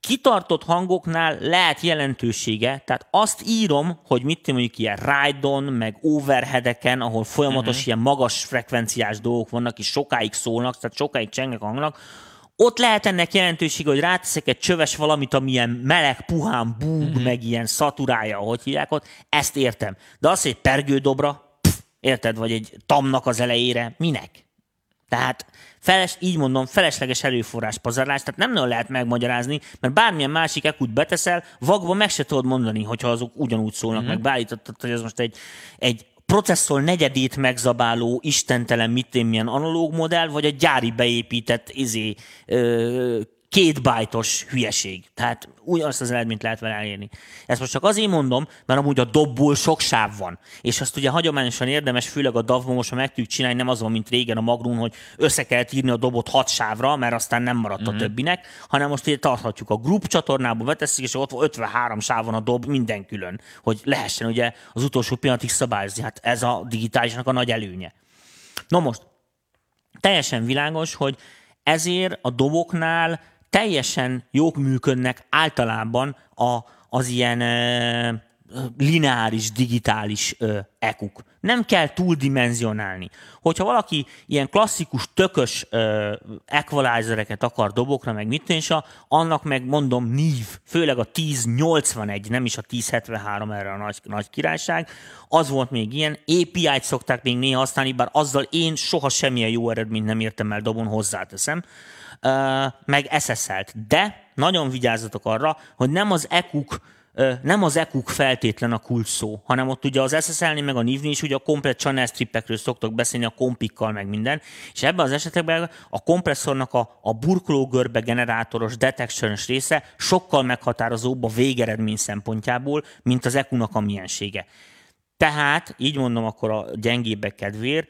Kitartott hangoknál lehet jelentősége, tehát azt írom, hogy mit mondjuk ilyen ride-on, meg overheadeken, ahol folyamatos uh-huh. ilyen magas frekvenciás dolgok vannak, és sokáig szólnak, tehát sokáig csengnek a hangnak, ott lehet ennek jelentősége, hogy ráteszek egy csöves valamit, amilyen meleg, puhán búg, uh-huh. meg ilyen szaturája, hogy hívják ott, ezt értem. De az, hogy pergődobra, érted, vagy egy tamnak az elejére, minek? Tehát feles, így mondom, felesleges erőforrás pazarlás, tehát nem nagyon lehet megmagyarázni, mert bármilyen másik ekut beteszel, vagva meg se tudod mondani, hogyha azok ugyanúgy szólnak, mm-hmm. meg beállítottad, hogy ez most egy, egy processzor negyedét megzabáló istentelen mit milyen analóg modell, vagy a gyári beépített izé, ö, két bájtos hülyeség. Tehát ugyanazt az eredményt lehet vele elérni. Ezt most csak azért mondom, mert amúgy a dobból sok sáv van. És azt ugye hagyományosan érdemes, főleg a dav most, ha meg tudjuk csinálni, nem azon, mint régen a Magnum, hogy össze kellett írni a dobot hat sávra, mert aztán nem maradt mm-hmm. a mhm. többinek, hanem most ugye tarthatjuk a group csatornába, beteszik, és ott van 53 sávon a dob minden külön, hogy lehessen ugye az utolsó pillanatig szabályozni. Hát ez a digitálisnak a nagy előnye. Na most, teljesen világos, hogy ezért a doboknál teljesen jók működnek általában a, az ilyen e, lineáris, digitális ö, ekuk. Nem kell túldimenzionálni. Hogyha valaki ilyen klasszikus, tökös ö, equalizereket akar dobokra, meg mit is, annak meg mondom nív, főleg a 1081, nem is a 1073 erre a nagy, nagy királyság, az volt még ilyen. API-t szokták még néha használni, bár azzal én soha semmilyen jó eredményt nem értem el dobon, hozzáteszem meg SSL-t. De nagyon vigyázzatok arra, hogy nem az EQUK nem az EQUK feltétlen a kulcs szó, hanem ott ugye az SSL-nél meg a niv is ugye a komplet channel strippekről szoktak beszélni, a kompikkal meg minden, és ebben az esetekben a kompresszornak a, a burkológörbe generátoros detection része sokkal meghatározóbb a végeredmény szempontjából, mint az EQ-nak a miensége. Tehát, így mondom akkor a gyengébbek kedvéért,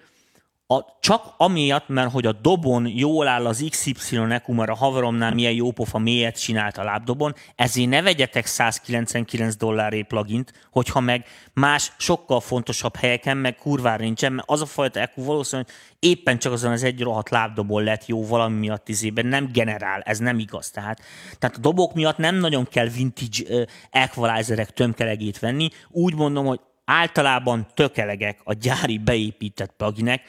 a, csak amiatt, mert hogy a dobon jól áll az XY EQ, mert a haveromnál milyen jó pofa mélyet csinált a lábdobon, ezért ne vegyetek 199 dolláré plugint, hogyha meg más, sokkal fontosabb helyeken meg kurvára nincsen, mert az a fajta EQ valószínűleg éppen csak azon az egy rohadt lábdobon lett jó valami miatt izében, nem generál, ez nem igaz. Tehát, tehát a dobok miatt nem nagyon kell vintage uh, equalizerek tömkelegét venni, úgy mondom, hogy általában tökelegek a gyári beépített pluginek,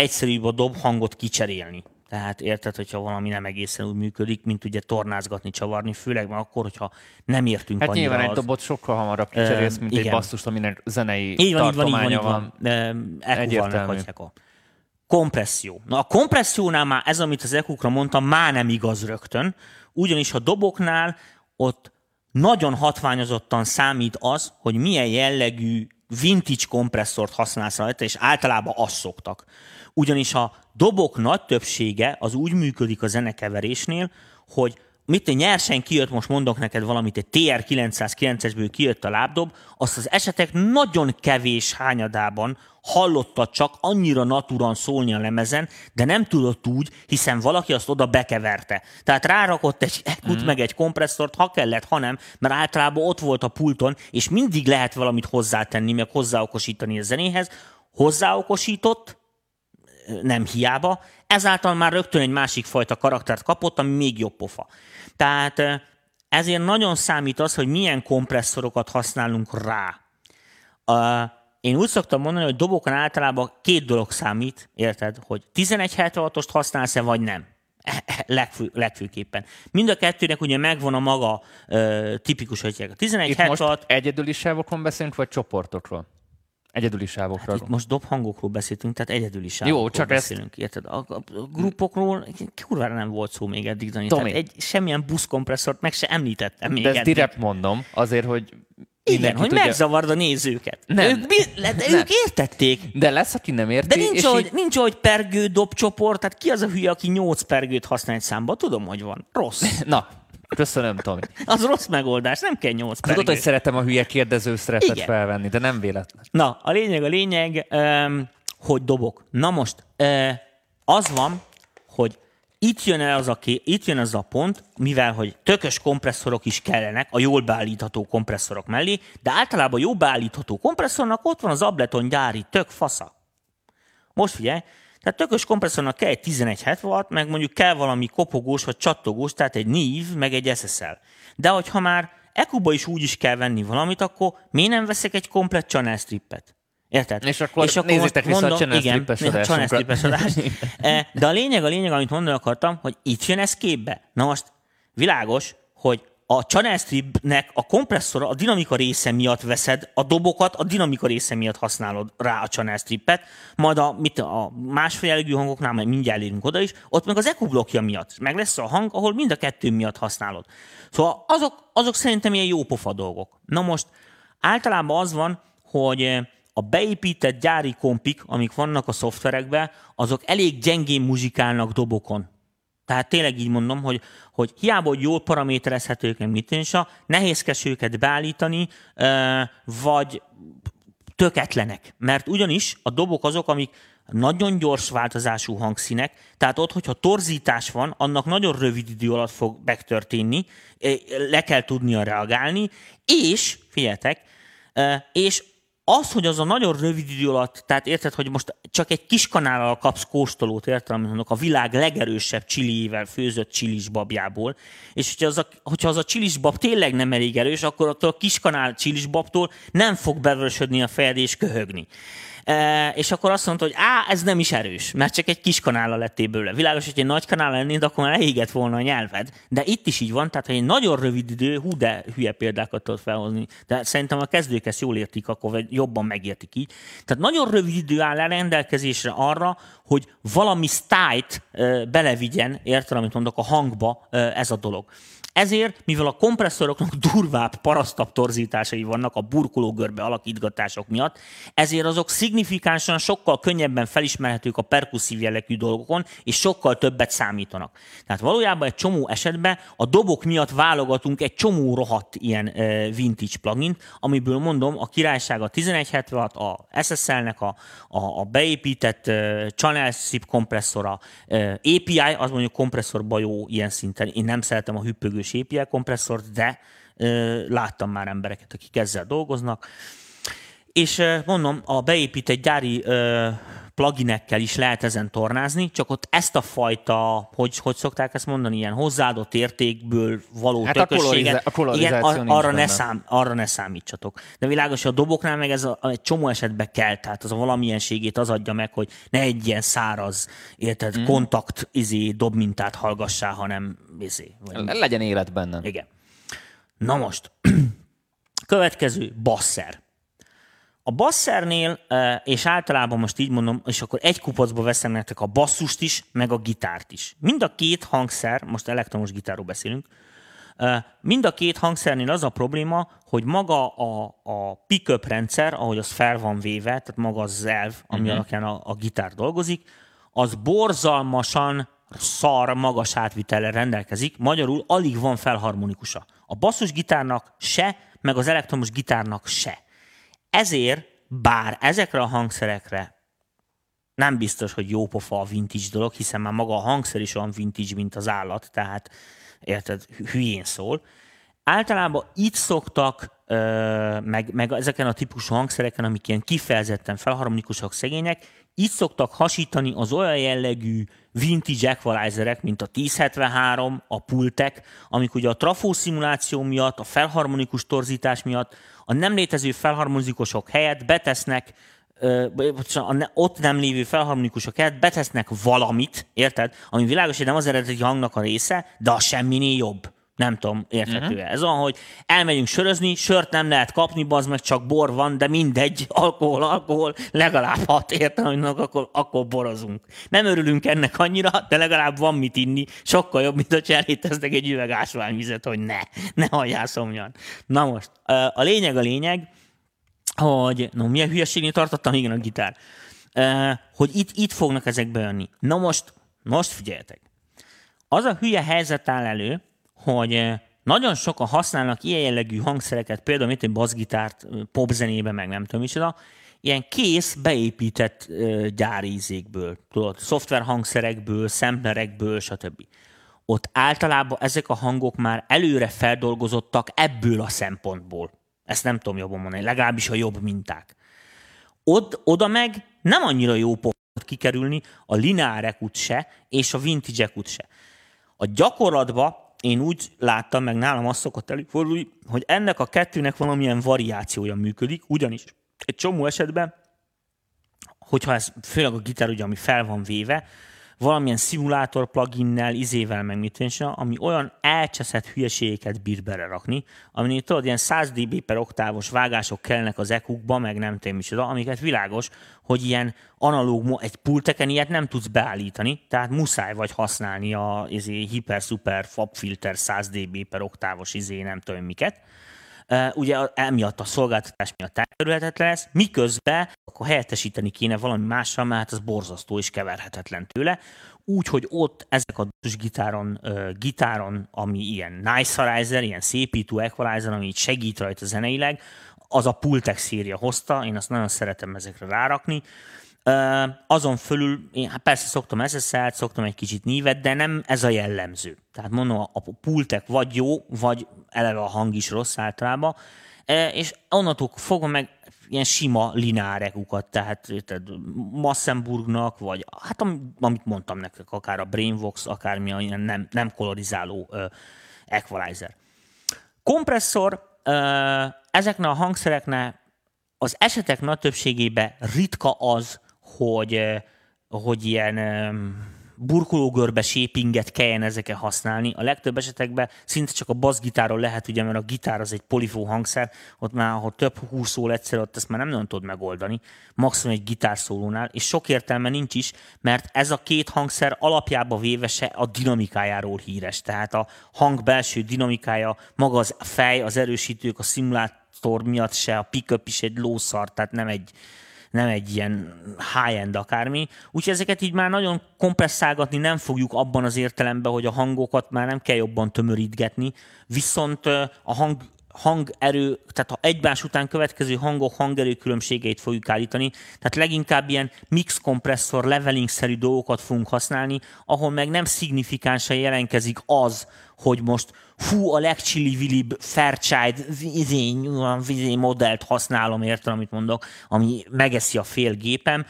egyszerűbb a dob hangot kicserélni. Tehát érted, hogyha valami nem egészen úgy működik, mint ugye tornázgatni, csavarni, főleg már akkor, hogyha nem értünk hát nyilván az... egy dobot sokkal hamarabb kicserélsz, mint igen. egy basszust, aminek zenei így van, tartománya így van, így van. van. Egyértelmű. a kompresszió. Na a kompressziónál már ez, amit az ekukra mondtam, már nem igaz rögtön, ugyanis a doboknál ott nagyon hatványozottan számít az, hogy milyen jellegű vintage kompresszort használsz rajta, és általában azt szoktak. Ugyanis a dobok nagy többsége az úgy működik a zenekeverésnél, hogy mit nyersen kijött, most mondok neked valamit, egy TR-909-esből kijött a lábdob, azt az esetek nagyon kevés hányadában hallotta csak annyira naturan szólni a lemezen, de nem tudott úgy, hiszen valaki azt oda bekeverte. Tehát rárakott egy ekut, mm. meg egy kompresszort, ha kellett, ha nem, mert általában ott volt a pulton, és mindig lehet valamit hozzátenni, meg hozzáokosítani a zenéhez. Hozzáokosított, nem hiába, ezáltal már rögtön egy másik fajta karaktert kapott, ami még jobb pofa. Tehát ezért nagyon számít az, hogy milyen kompresszorokat használunk rá. Én úgy szoktam mondani, hogy dobokon általában két dolog számít, érted? Hogy 1176-ost használsz-e, vagy nem. Legfő, legfőképpen. Mind a kettőnek ugye megvan a maga ö, tipikus hogy A 1176... Itt most egyedüli sávokon beszélünk, vagy csoportokról? Egyedüli sávokról. Hát itt most dobhangokról beszéltünk, tehát egyedüli sávokról Jó, csak beszélünk. Ezt... Érted? A, a, a grupokról kurvára nem volt szó még eddig, Dani. Tomi. Tehát egy, semmilyen buszkompresszort meg se említettem még De ezt direkt mondom, azért, hogy igen, hogy tudja... megzavard a nézőket. Nem. Ők, de nem. ők értették. De lesz, aki nem érti. De nincs, ahogy, így... nincs ahogy pergő dobcsoport, tehát ki az a hülye, aki nyolc pergőt használ egy számba? Tudom, hogy van. Rossz. Na, Köszönöm, Tomi. Az rossz megoldás, nem kell nyolc pergő. Tudod, hogy szeretem a hülye kérdező szerepet felvenni, de nem véletlen. Na, a lényeg, a lényeg, hogy dobok. Na most, az van, hogy itt jön, el az a, itt jön az a pont, mivel hogy tökös kompresszorok is kellenek a jól beállítható kompresszorok mellé, de általában jó beállítható kompresszornak ott van az Ableton gyári tök fasza. Most figyelj, tehát tökös kompresszornak kell egy 1170 meg mondjuk kell valami kopogós vagy csattogós, tehát egy NIV, meg egy SSL. De hogyha már EQ-ba is úgy is kell venni valamit, akkor miért nem veszek egy komplet channel strippet? Érted? És akkor, és akkor nézzétek vissza mondom, a Channel igen, adás. E, de a lényeg, a lényeg, amit mondani akartam, hogy itt jön ez képbe. Na most világos, hogy a channel stripnek a kompresszor a dinamika része miatt veszed, a dobokat a dinamika része miatt használod rá a channel strippet, majd a, mit, a másfél jellegű hangoknál, majd mindjárt érünk oda is, ott meg az EQ blokkja miatt. Meg lesz a hang, ahol mind a kettő miatt használod. Szóval azok, azok szerintem ilyen jó pofa dolgok. Na most általában az van, hogy a beépített gyári kompik, amik vannak a szoftverekben, azok elég gyengén muzsikálnak dobokon. Tehát tényleg így mondom, hogy, hogy hiába, hogy jól paraméterezhetők, nem mit is, nehézkes őket beállítani, vagy töketlenek. Mert ugyanis a dobok azok, amik nagyon gyors változású hangszínek, tehát ott, hogyha torzítás van, annak nagyon rövid idő alatt fog megtörténni, le kell tudnia reagálni, és, figyeljetek, és az, hogy az a nagyon rövid idő alatt, tehát érted, hogy most csak egy kis kanállal kapsz kóstolót, érted, mondok, a világ legerősebb csiliével főzött csilisbabjából, és hogyha az, a, hogyha az a csilisbab tényleg nem elég erős, akkor attól a kis kanál csilisbabtól nem fog bevörösödni a fejed és köhögni. És akkor azt mondta, hogy á, ez nem is erős, mert csak egy kis kanála lettél belőle. Világos, hogy egy nagy kanál lennéd, akkor már elégett volna a nyelved. De itt is így van, tehát hogy egy nagyon rövid idő, hú, de hülye példákat tudod felhozni. De szerintem a kezdők ezt jól értik, akkor jobban megértik így. Tehát nagyon rövid idő áll el rendelkezésre arra, hogy valami sztájt belevigyen, érted, amit mondok, a hangba ez a dolog. Ezért, mivel a kompresszoroknak durvább, parasztabb torzításai vannak a burkológörbe alakítgatások miatt, ezért azok szignifikánsan sokkal könnyebben felismerhetők a perkuszív jellegű dolgokon, és sokkal többet számítanak. Tehát valójában egy csomó esetben a dobok miatt válogatunk egy csomó rohadt ilyen vintage plugin, amiből mondom, a királyság a 1176, a SSL-nek a, a, a beépített channel SIP kompresszora, API, az mondjuk kompresszorba jó ilyen szinten. Én nem szeretem a hüppögő erős API kompresszort, de láttam már embereket, akik ezzel dolgoznak. És mondom, a beépített gyári pluginekkel is lehet ezen tornázni, csak ott ezt a fajta, hogy, hogy szokták ezt mondani, ilyen hozzáadott értékből való hát tökösséget, a, a igen, arra, ne szám, arra ne számítsatok. De világos, hogy a doboknál meg ez a, egy csomó esetben kell, tehát az a valamilyenségét az adja meg, hogy ne egy ilyen száraz, érted, mm. kontakt izé, dobmintát hallgassál, hanem izé. Vagy Legyen élet benne. Igen. Na most, következő basszer. A basszernél, és általában most így mondom, és akkor egy kupacba veszem nektek a basszust is, meg a gitárt is. Mind a két hangszer, most elektromos gitárról beszélünk, mind a két hangszernél az a probléma, hogy maga a, a pick-up rendszer, ahogy az fel van véve, tehát maga az elv, ami uh-huh. alapján a, a gitár dolgozik, az borzalmasan szar magas átvitele rendelkezik, magyarul alig van felharmonikusa. A basszusgitárnak se, meg az elektromos gitárnak se. Ezért, bár ezekre a hangszerekre nem biztos, hogy jó pofa a vintage dolog, hiszen már maga a hangszer is olyan vintage, mint az állat, tehát érted, hülyén szól. Általában itt szoktak, meg, meg ezeken a típusú hangszereken, amik ilyen kifejezetten felharmonikusak, szegények, itt szoktak hasítani az olyan jellegű vintage equalizerek, mint a 1073, a pultek, amik ugye a trafó szimuláció miatt, a felharmonikus torzítás miatt a nem létező felharmonikusok helyett betesznek ott nem lévő felharmonikusok helyett betesznek valamit, érted? Ami világos, hogy nem az eredeti hangnak a része, de a semminél jobb. Nem tudom, érthető uh-huh. Ez olyan, hogy elmegyünk sörözni, sört nem lehet kapni, az meg csak bor van, de mindegy, alkohol, alkohol, legalább hat, hogy akkor, akkor borozunk. Nem örülünk ennek annyira, de legalább van mit inni, sokkal jobb, mint hogy eléteznek egy üveg ásványvizet, hogy ne, ne halljál szomjan. Na most, a lényeg a lényeg, hogy, no, milyen hülyeségnél tartottam, igen, a gitár, hogy itt, itt fognak ezek bejönni. Na most, most figyeljetek. Az a hülye helyzet áll elő, hogy eh, nagyon sokan használnak ilyen jellegű hangszereket, például mint egy bassgitárt, eh, popzenében, meg nem tudom micsoda, ilyen kész, beépített uh, gyári ízékből, tudod, szoftver hangszerekből, szemplerekből, stb. Ott általában ezek a hangok már előre feldolgozottak ebből a szempontból. Ezt nem tudom jobban mondani, legalábbis a jobb minták. Od, oda meg nem annyira jó pofot kikerülni a lineárek se, és a vintage se. A gyakorlatban én úgy láttam, meg nálam azt szokott előfordulni, hogy ennek a kettőnek valamilyen variációja működik, ugyanis egy csomó esetben, hogyha ez főleg a gitár, ugye, ami fel van véve, valamilyen szimulátor pluginnel, izével, meg mit ami olyan elcseszett hülyeségeket bír belerakni, aminél tudod, ilyen 100 dB per oktávos vágások kellnek az ekukba, meg nem tudom micsoda, amiket világos, hogy ilyen analóg, egy pulteken ilyet nem tudsz beállítani, tehát muszáj vagy használni a izé, hiper-super filter 100 dB per oktávos izé, nem tudom miket ugye emiatt a szolgáltatás miatt elkerülhetetlen lesz, miközben akkor helyettesíteni kéne valami mással, mert hát az borzasztó és keverhetetlen tőle. Úgyhogy ott ezek a gitáron, gitáron, ami ilyen nice ilyen szépítő equalizer, ami így segít rajta zeneileg, az a Pultex széria hozta, én azt nagyon szeretem ezekre rárakni, azon fölül, én hát persze szoktam SSL-t, szoktam egy kicsit nívet, de nem ez a jellemző. Tehát mondom, a pultek vagy jó, vagy eleve a hang is rossz általában, és onnantól fogva meg ilyen sima linárekukat, tehát, tehát Massenburgnak, vagy hát amit mondtam nektek, akár a Brainvox, akármi ilyen nem, nem kolorizáló uh, equalizer. Kompresszor, uh, ezeknek a hangszereknek az esetek nagy többségében ritka az, hogy, hogy ilyen burkológörbe shapinget kelljen ezeket használni. A legtöbb esetekben szinte csak a bassgitáron lehet, ugye, mert a gitár az egy polifó hangszer, ott már, ahol több húsz szól egyszer, ott ezt már nem nagyon tudod megoldani, maximum egy gitárszólónál, és sok értelme nincs is, mert ez a két hangszer alapjába véve se a dinamikájáról híres. Tehát a hang belső dinamikája, maga az fej, az erősítők, a szimulátor miatt se, a pickup is egy lószar, tehát nem egy, nem egy ilyen high-end akármi. Úgyhogy ezeket így már nagyon kompresszálgatni nem fogjuk abban az értelemben, hogy a hangokat már nem kell jobban tömörítgetni, viszont a hang hangerő, tehát ha egymás után következő hangok hangerő különbségeit fogjuk állítani, tehát leginkább ilyen mix kompresszor, leveling-szerű dolgokat fogunk használni, ahol meg nem szignifikánsan jelenkezik az, hogy most hú, a legcsili-vilibb Fairchild vizé, vizé modellt használom, értem, amit mondok, ami megeszi a fél gépem.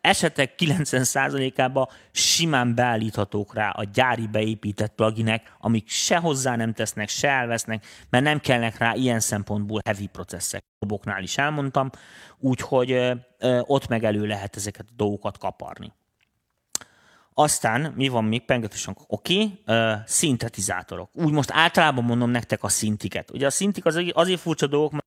Esetek 90%-ában simán beállíthatók rá a gyári beépített pluginek, amik se hozzá nem tesznek, se elvesznek, mert nem kellnek rá ilyen szempontból heavy processzek. Doboknál is elmondtam, úgyhogy ott meg elő lehet ezeket a dolgokat kaparni. Aztán mi van még pengetősen? Oké, okay, uh, szintetizátorok. Úgy most általában mondom nektek a szintiket. Ugye a szintik az azért furcsa dolgok, mert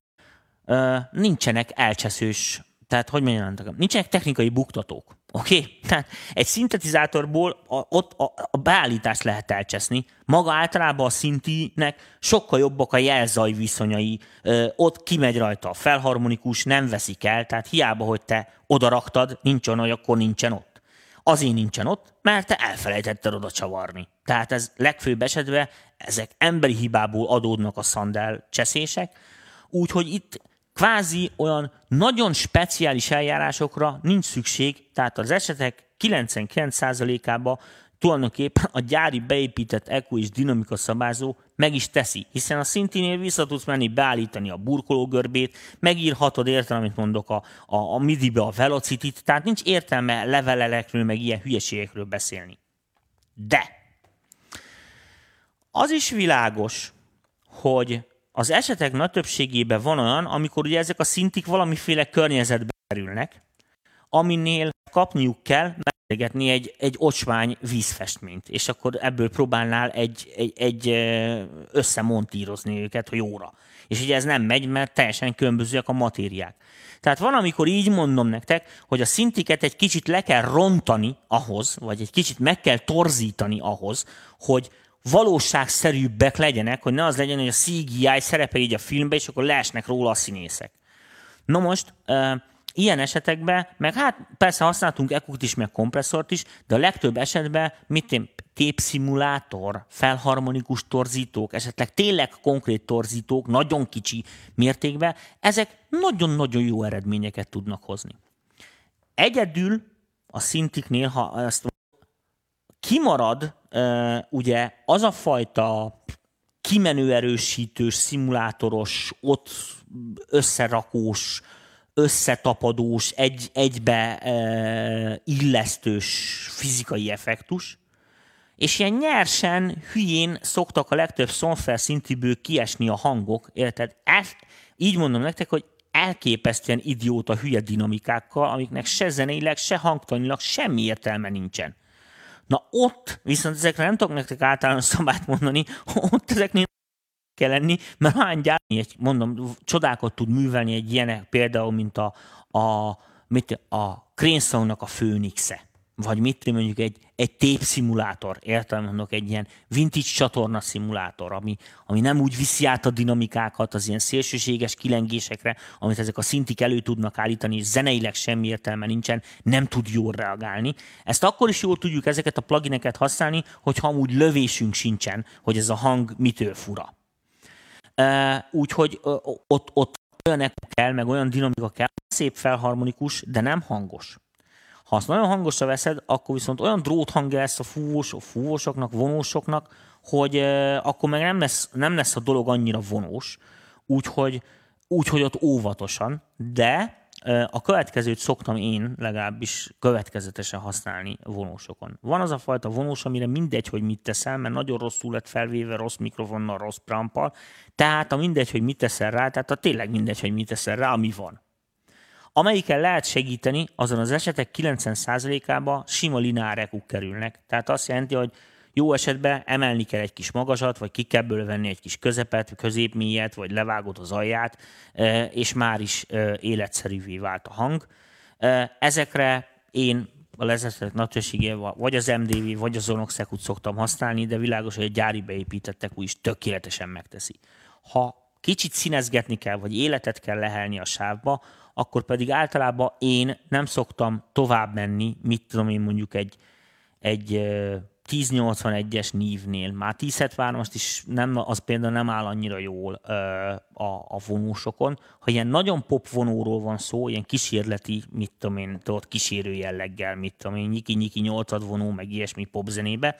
uh, nincsenek elcseszős, tehát hogy mondjam, nincsenek technikai buktatók. Oké? Okay? Tehát egy szintetizátorból a, ott a, a beállítást lehet elcseszni. Maga általában a szintinek sokkal jobbak a jelzaj viszonyai. Ö, ott kimegy rajta a felharmonikus, nem veszik el, tehát hiába, hogy te oda raktad, nincs olyan, hogy akkor nincsen ott azért nincsen ott, mert te elfelejtetted oda csavarni. Tehát ez legfőbb esetben ezek emberi hibából adódnak a szandel cseszések, úgyhogy itt kvázi olyan nagyon speciális eljárásokra nincs szükség, tehát az esetek 99%-ában tulajdonképpen a gyári beépített ECO és dinamika szabályzó meg is teszi, hiszen a szintinél vissza tudsz menni, beállítani a burkológörbét, megírhatod értelme, amit mondok, a, a, a MIDI-be a velocity tehát nincs értelme levelelekről, meg ilyen hülyeségekről beszélni. De az is világos, hogy az esetek nagy többségében van olyan, amikor ugye ezek a szintik valamiféle környezetbe kerülnek, aminél kapniuk kell, megtegetni egy, egy ocsmány vízfestményt, és akkor ebből próbálnál egy, egy, egy összemontírozni őket, hogy jóra. És ugye ez nem megy, mert teljesen különbözőek a matériák. Tehát van, amikor így mondom nektek, hogy a szintiket egy kicsit le kell rontani ahhoz, vagy egy kicsit meg kell torzítani ahhoz, hogy valóságszerűbbek legyenek, hogy ne az legyen, hogy a CGI szerepel így a filmbe, és akkor leesnek róla a színészek. Na most, Ilyen esetekben, meg hát persze használtunk ekut is, meg kompresszort is, de a legtöbb esetben mit én, képszimulátor, felharmonikus torzítók, esetleg tényleg konkrét torzítók, nagyon kicsi mértékben, ezek nagyon-nagyon jó eredményeket tudnak hozni. Egyedül a szintiknél, ha ezt kimarad ugye az a fajta kimenő erősítős, szimulátoros, ott összerakós, összetapadós, egy, egybe illesztős fizikai effektus, és ilyen nyersen, hülyén szoktak a legtöbb szoftver szintiből kiesni a hangok, érted? Ezt így mondom nektek, hogy elképesztően idióta hülye dinamikákkal, amiknek se zeneileg, se hangtanilag semmi értelme nincsen. Na ott, viszont ezekre nem tudok nektek általános szabályt mondani, ott ezeknél kell lenni, mert hány gyárni, egy, mondom, csodákat tud művelni egy ilyen például, mint a, a, mit, a Cranesound-nak a főnixe. Vagy mit mondjuk egy, egy tépszimulátor, értelem mondok, egy ilyen vintage csatorna szimulátor, ami, ami nem úgy viszi át a dinamikákat az ilyen szélsőséges kilengésekre, amit ezek a szintik elő tudnak állítani, és zeneileg semmi értelme nincsen, nem tud jól reagálni. Ezt akkor is jól tudjuk ezeket a plugineket használni, hogyha amúgy lövésünk sincsen, hogy ez a hang mitől fura. Úgyhogy ott, ott olyan kell, meg olyan dinamika kell, szép felharmonikus, de nem hangos. Ha azt nagyon hangosra veszed, akkor viszont olyan dróthang lesz a fúvós, fúvósoknak, vonósoknak, hogy uh, akkor meg nem lesz, nem lesz a dolog annyira vonós, úgyhogy, úgyhogy ott óvatosan, de a következőt szoktam én legalábbis következetesen használni vonósokon. Van az a fajta vonós, amire mindegy, hogy mit teszel, mert nagyon rosszul lett felvéve, rossz mikrofonnal, rossz prampal, tehát a mindegy, hogy mit teszel rá, tehát a tényleg mindegy, hogy mit teszel rá, ami van. Amelyikkel lehet segíteni, azon az esetek 90%-ába sima lineárekuk kerülnek. Tehát azt jelenti, hogy jó esetben emelni kell egy kis magasat, vagy ki kell belőle venni egy kis közepet, középmélyet, vagy levágod az alját, és már is életszerűvé vált a hang. Ezekre én a lezettek nagyszerűségével vagy az MDV, vagy az Zonoxekut szoktam használni, de világos, hogy a gyári beépítettek úgy is tökéletesen megteszi. Ha kicsit színezgetni kell, vagy életet kell lehelni a sávba, akkor pedig általában én nem szoktam tovább menni, mit tudom én mondjuk egy, egy 1081-es nívnél, már 1073-ast is nem, az például nem áll annyira jól ö, a, a vonósokon. Ha ilyen nagyon pop vonóról van szó, ilyen kísérleti, mit tudom én, tudod, kísérő jelleggel, mit tudom én, nyiki-nyiki 8 vonó, meg ilyesmi popzenébe,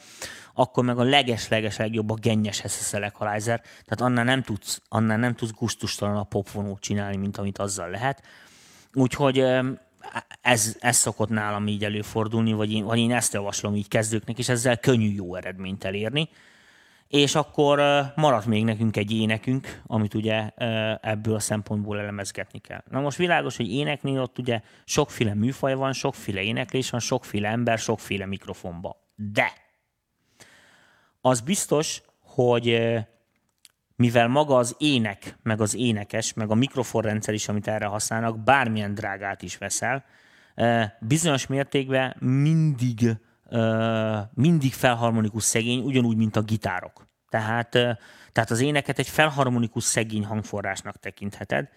akkor meg a leges-leges legjobb a gennyes SSL equalizer, tehát annál nem tudsz, annál nem tudsz gusztustalan a pop vonót csinálni, mint amit azzal lehet. Úgyhogy ez, ez szokott nálam így előfordulni, vagy én, vagy én ezt javaslom így kezdőknek, és ezzel könnyű jó eredményt elérni. És akkor maradt még nekünk egy énekünk, amit ugye ebből a szempontból elemezgetni kell. Na most világos, hogy éneknél ott ugye sokféle műfaj van, sokféle éneklés van, sokféle ember, sokféle mikrofonba. De az biztos, hogy mivel maga az ének, meg az énekes, meg a mikrofonrendszer is, amit erre használnak, bármilyen drágát is veszel, bizonyos mértékben mindig, mindig felharmonikus szegény, ugyanúgy, mint a gitárok. Tehát, tehát az éneket egy felharmonikus szegény hangforrásnak tekintheted,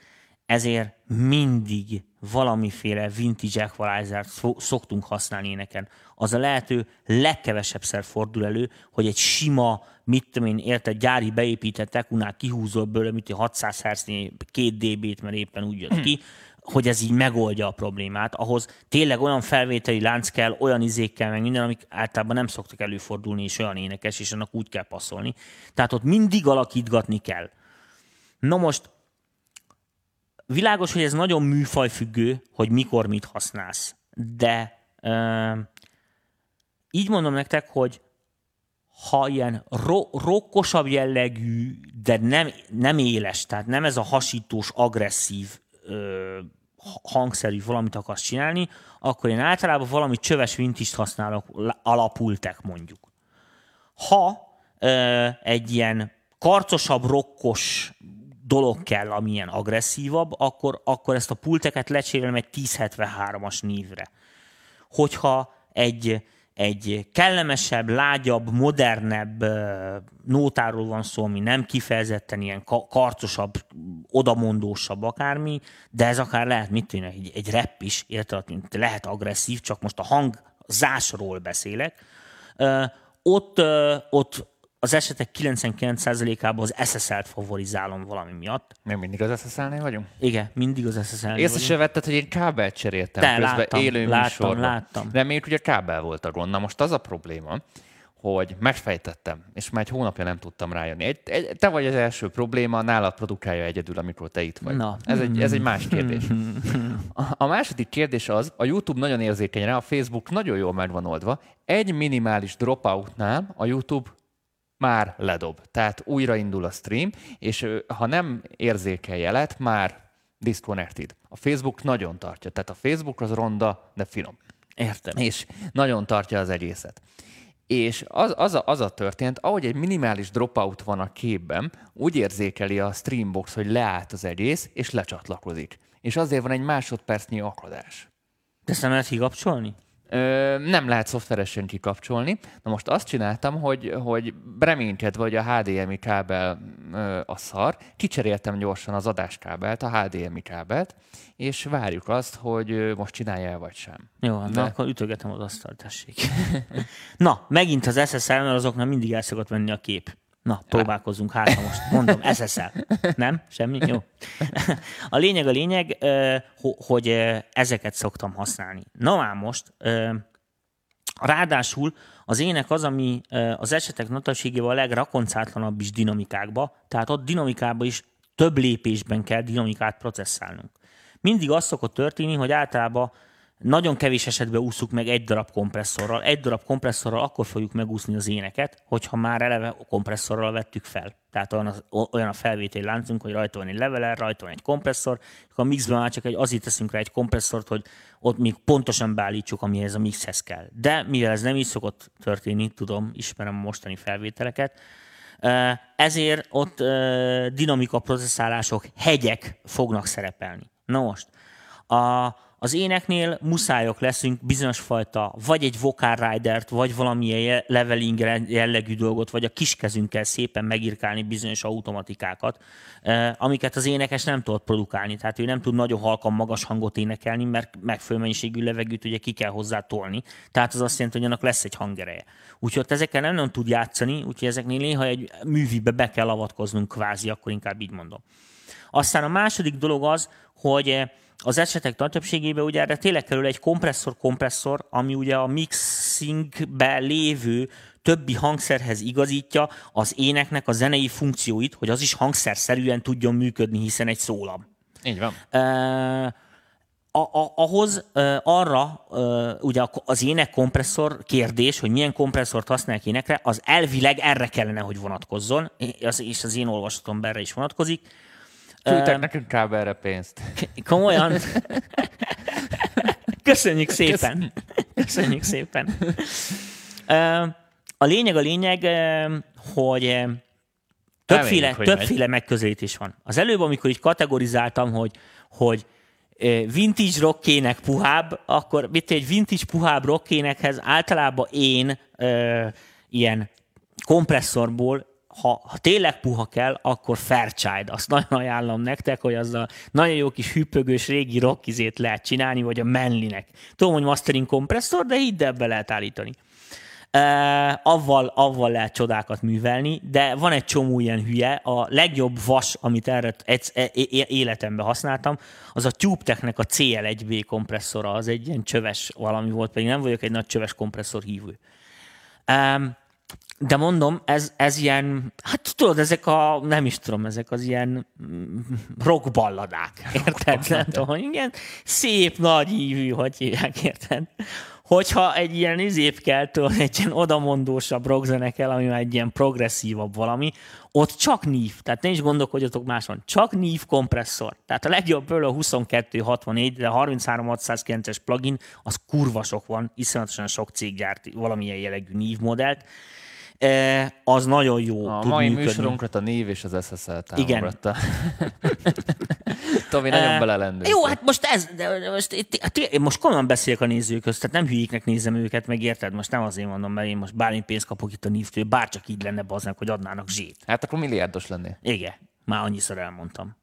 ezért mindig valamiféle vintage equalizer szoktunk használni éneken. Az a lehető legkevesebbszer fordul elő, hogy egy sima, mit tudom én, érted, gyári beépített ekunál kihúzol belőle, mint 600 hz 2 dB-t, mert éppen úgy jött ki, hogy ez így megoldja a problémát. Ahhoz tényleg olyan felvételi lánc kell, olyan izékkel, meg minden, amik általában nem szoktak előfordulni, és olyan énekes, és annak úgy kell passzolni. Tehát ott mindig alakítgatni kell. Na most világos, hogy ez nagyon műfajfüggő, hogy mikor mit használsz. De uh, így mondom nektek, hogy ha ilyen ro- rokkosabb jellegű, de nem, nem éles, tehát nem ez a hasítós, agresszív ö, hangszerű valamit akarsz csinálni, akkor én általában valami csöves vintist használok, alapultek mondjuk. Ha ö, egy ilyen karcosabb, rokkos dolog kell, amilyen agresszívabb, akkor, akkor ezt a pulteket lecserélem egy 1073-as nívre. Hogyha egy, egy kellemesebb, lágyabb, modernebb nótáról van szó, ami nem kifejezetten ilyen karcosabb, odamondósabb akármi, de ez akár lehet, mit tűnne, egy, egy rap is, érted, lehet agresszív, csak most a hangzásról beszélek. Ott, ott az esetek 99%-ában az SSL-t favorizálom valami miatt. Még mindig az SSL-nél vagyunk? Igen, mindig az SSL-nél Észre se vetted, hogy én kábelt cseréltem Te, közben láttam, élő láttam, műsorban. láttam. Reméljük, hogy a kábel volt a gond. Na most az a probléma, hogy megfejtettem, és már egy hónapja nem tudtam rájönni. Egy, egy, te vagy az első probléma, nálad produkálja egyedül, amikor te itt vagy. Na. Ez, egy, ez egy más kérdés. A, a második kérdés az, a YouTube nagyon érzékeny rá, a Facebook nagyon jól meg van oldva. Egy minimális dropoutnál a YouTube már ledob. Tehát újraindul a stream, és ha nem érzékel jelet, már disconnected. A Facebook nagyon tartja. Tehát a Facebook az ronda, de finom. Értem. És nagyon tartja az egészet. És az, az, a, az a történt, ahogy egy minimális dropout van a képben, úgy érzékeli a Streambox, hogy leállt az egész, és lecsatlakozik. És azért van egy másodpercnyi akadás. De ezt nem lehet kikapcsolni? Ö, nem lehet szoftveresen kikapcsolni. Na most azt csináltam, hogy, hogy reménykedve, hogy a HDMI kábel ö, a szar, kicseréltem gyorsan az adáskábelt, a HDMI kábelt, és várjuk azt, hogy most csinálja el vagy sem. Jó, De... na akkor ütögetem az asztalt, tessék. na, megint az SSL, mert azoknál mindig el szokott venni a kép. Na, próbálkozunk, hát most mondom, SSL. Nem? Semmi? Jó. A lényeg a lényeg, hogy ezeket szoktam használni. Na már most, ráadásul az ének az, ami az esetek notasségével a legrakoncátlanabb is dinamikákba, tehát ott dinamikában is több lépésben kell dinamikát processzálnunk. Mindig az szokott történni, hogy általában nagyon kevés esetben úszuk meg egy darab kompresszorral. Egy darab kompresszorral akkor fogjuk megúszni az éneket, hogyha már eleve kompresszorral vettük fel. Tehát olyan a, olyan a felvétel láncunk, hogy rajta van egy leveler, rajta van egy kompresszor, akkor a mixben már csak egy, azért teszünk rá egy kompresszort, hogy ott még pontosan beállítsuk, amihez a mixhez kell. De mivel ez nem így szokott történni, tudom, ismerem a mostani felvételeket, ezért ott dinamika processzálások, hegyek fognak szerepelni. Na most, a, az éneknél muszájok leszünk bizonyos fajta, vagy egy vocal ridert, vagy valamilyen leveling jellegű dolgot, vagy a kiskezünkkel szépen megirkálni bizonyos automatikákat, amiket az énekes nem tud produkálni. Tehát ő nem tud nagyon halkan magas hangot énekelni, mert megfelelő mennyiségű levegőt ugye ki kell hozzá tolni. Tehát az azt jelenti, hogy annak lesz egy hangereje. Úgyhogy ezekkel nem, nem tud játszani, úgyhogy ezeknél néha egy művibe be kell avatkoznunk kvázi, akkor inkább így mondom. Aztán a második dolog az, hogy az esetek nagy többségében ugye erre tényleg kerül egy kompresszor-kompresszor, ami ugye a mixingbe lévő többi hangszerhez igazítja az éneknek a zenei funkcióit, hogy az is hangszerszerűen tudjon működni, hiszen egy szólam. Így van. Uh, a, a, ahhoz uh, arra uh, ugye az ének kompresszor kérdés, hogy milyen kompresszort használják énekre, az elvileg erre kellene, hogy vonatkozzon, és az én olvasatom erre is vonatkozik Küldtek nekünk kábelre pénzt. Komolyan? Köszönjük szépen. Köszönjük szépen. A lényeg a lényeg, hogy többféle, többféle megközelítés van. Az előbb, amikor így kategorizáltam, hogy, hogy vintage rockének puhább, akkor mit egy vintage puhább rockénekhez általában én ö, ilyen kompresszorból ha, ha tényleg puha kell, akkor Fairchild. Azt nagyon ajánlom nektek, hogy az a nagyon jó kis hüppögős régi rockizét lehet csinálni, vagy a Manlinek. Tudom, hogy mastering kompresszor, de hidd ebbe lehet állítani. Uh, avval, avval lehet csodákat művelni, de van egy csomó ilyen hülye. A legjobb vas, amit erre egy, e, életemben használtam, az a TubeTech-nek a CL1B kompresszora, az egy ilyen csöves valami volt, pedig nem vagyok egy nagy csöves kompresszor hívő. Um, de mondom, ez, ez ilyen, hát tudod, ezek a, nem is tudom, ezek az ilyen mm, rockballadák, érted? Nem tudom, igen, szép, nagy ívű, hogy hívják, érted? Hogyha egy ilyen izép kell, tudod, egy ilyen odamondósabb rockzenekel, ami már egy ilyen progresszívabb valami, ott csak NIV, tehát ne is gondolkodjatok máson, csak NIV kompresszor. Tehát a legjobb a 2264, de a 33609-es plugin, az kurva sok van, iszonyatosan sok cég gyárt valamilyen jellegű NIV modellt, az nagyon jó A tud mai működni. műsorunkat a név és az SSL támogatta. Igen. Tomi, nagyon e, belelendő. Jó, hát most ez, de most, itt, hát én most komolyan beszélek a nézők közt, tehát nem hülyéknek nézem őket, meg érted? Most nem azért mondom, mert én most bármi pénzt kapok itt a névtől, bárcsak így lenne baznak, hogy adnának zsét. Hát akkor milliárdos lennél. Igen, már annyiszor elmondtam.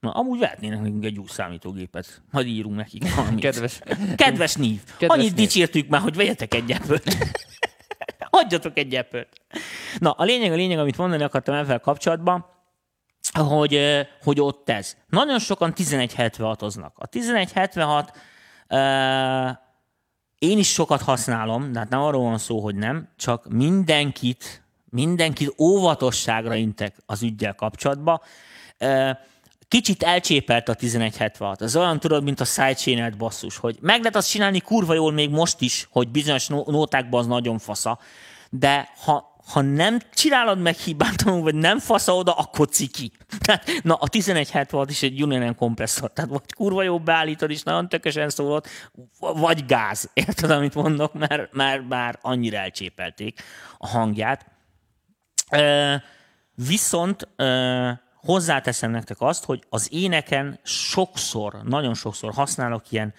Na, amúgy vehetnének nekünk egy új számítógépet. Majd írunk nekik valamit. Kedves. Kedves. Kedves Annyit nív. dicsértük már, hogy vegyetek egy ebből. Adjatok egy ebből. Na, a lényeg, a lényeg, amit mondani akartam ezzel kapcsolatban, hogy, hogy ott ez. Nagyon sokan 1176-oznak. A 1176 uh, én is sokat használom, de hát nem arról van szó, hogy nem, csak mindenkit, mindenkit óvatosságra intek az ügyel kapcsolatban. Kicsit elcsépelt a 1176. Ez olyan tudod, mint a sidechain basszus, hogy meg lehet azt csinálni kurva jól még most is, hogy bizonyos nótákban az nagyon fasza, de ha, ha nem csinálod meg hibátlanul, vagy nem fasza oda, akkor ciki. na, a 1176 is egy Union kompresszor, tehát vagy kurva jó beállítod, és nagyon tökösen szólod, vagy gáz. Érted, amit mondok? Mert már, már annyira elcsépelték a hangját. E, viszont e, hozzáteszem nektek azt, hogy az éneken sokszor, nagyon sokszor használok ilyen,